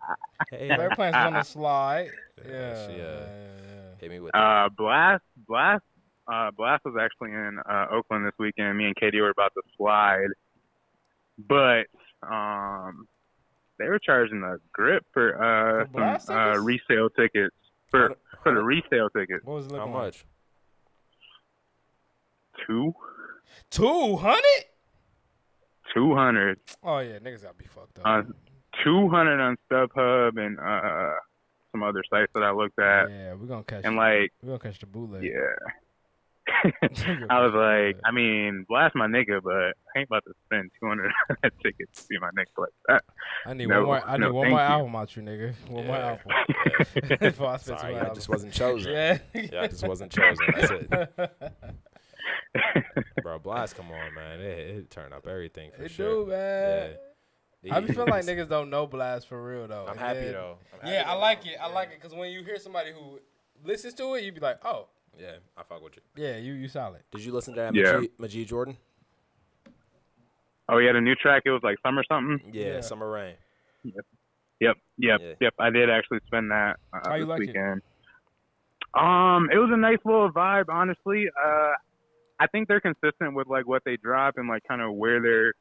hey, Flair Pants is on the slide. Yeah, Yeah. she, uh, yeah, yeah. hit me with that. Uh, Blxst, Blxst, uh, Blxst was actually in uh, Oakland this weekend. Me and Katie were about to slide, but um, they were charging a grip for uh For Blxst some uh, tickets? resale tickets for for the resale tickets. What was it How like? much? Two. Two hundred. Two hundred. Oh yeah, niggas gotta be fucked up. uh, two hundred on StubHub and uh some other sites that I looked at, yeah, we're gonna catch. and like we're gonna catch the bootleg. yeah. I was like, I mean, Blxst my nigga, but I ain't about to spend two hundred on that ticket to see my nigga like that. I need no, one more. I no, need one more you. album out you, nigga. One more album. Yeah. Before I spend Sorry, I albums. just wasn't chosen. Yeah. Yeah, I just wasn't chosen. That's it. Bro, Blxst, come on, man. It, it turned up everything for It sure. do, man. Yeah. I be feeling like niggas don't know Blxst for real though. I'm And happy then- though. I'm happy Yeah, I like it. I Yeah. like it because when you hear somebody who listens to it, you'd be like, oh, Yeah, I fuck with you. yeah, you you solid. Did you listen to that Yeah. Majid, Majid Jordan? oh, he had a new track. It was like summer something. Yeah, Yeah. Summer Rain. Yep, yep, Yeah. yep. I did actually spend that uh, How you this like it? weekend. Um, it was a nice little vibe, honestly. Uh, I think they're consistent with like what they drop and like kind of where their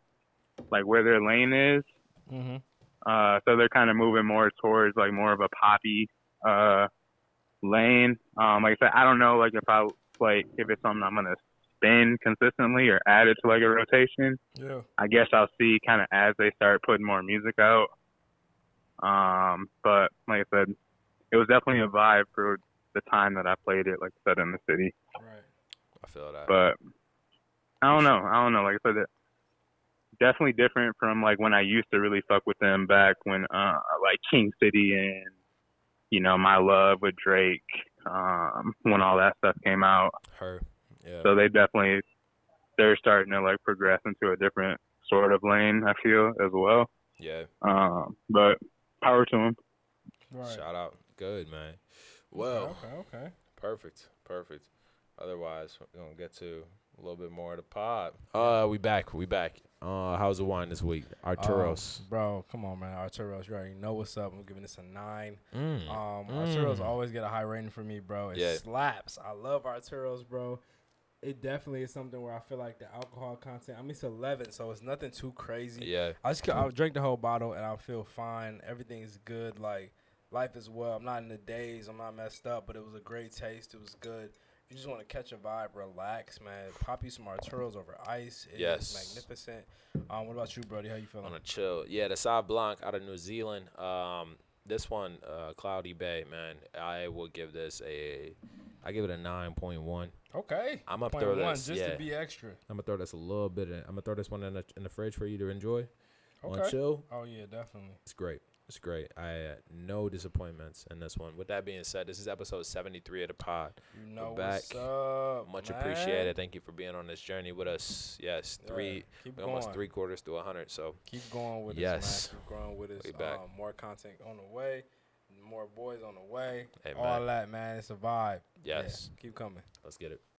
like where their lane is. Mm-hmm. Uh, so they're kind of moving more towards like more of a poppy uh lane. Um, like I said, I don't know like if I like if it's something I'm gonna spin consistently or add it to like a rotation. Yeah. I guess I'll see kind of as they start putting more music out. Um, but like I said, it was definitely a vibe for the time that I played it, like I said, in the city. Right. I feel that. But I don't know. I don't know. Like I said, it, definitely different from like when I used to really fuck with them back when uh like King City and you know my love with Drake um when all that stuff came out. Her. Yeah. So they definitely they're starting to like progress into a different sort of lane. I feel as well. yeah. Um, but power to them. Right. Shout out. Good, man. Well, Okay. Okay. perfect. Perfect. Otherwise, we're gonna get to a little bit more of the pod. Uh, we back. We back. Uh, how's the wine this week? Arcturos. Um, bro, come on, man. Arcturos, you already know what's up. I'm giving this a nine. Mm. Um, Mm. Arcturos always get a high rating for me, bro. It Yeah. slaps. I love Arcturos, bro. It definitely is something where I feel like the alcohol content. I mean, it's 11, so it's nothing too crazy. yeah. I just I drink the whole bottle and I feel fine. Everything is good. Like life is well. I'm not in the days. I'm not messed up, but it was a great taste. It was good. You just want to catch a vibe, relax, man. Pop you some Arcturos over ice. It is Yes. magnificent. Um, what about you, Brody? How you feeling? on a chill. Yeah, the Sauv Blanc out of New Zealand. Um, this one, uh, Cloudy Bay, man. I will give this a, I give it a nine point one. Okay. I'm there. one, This, just yeah. to be extra. I'm gonna throw this a little bit. In, I'm gonna throw this one in the in the fridge for you to enjoy. Okay. On chill, Oh yeah, definitely. it's great. It's great. I had no disappointments in this one. With that being said, this is episode 73 of the pod. You know back. what's up. Much man. appreciated. Thank you for being on this journey with us. Yes, Yeah, three, keep we almost three quarters to 100. So Keep going with Yes. us, man. Keep growing with us. We back. Um, more content on the way. More boys on the way. Amen. All that, man. It's a vibe. Yeah, yes, keep coming. let's get it.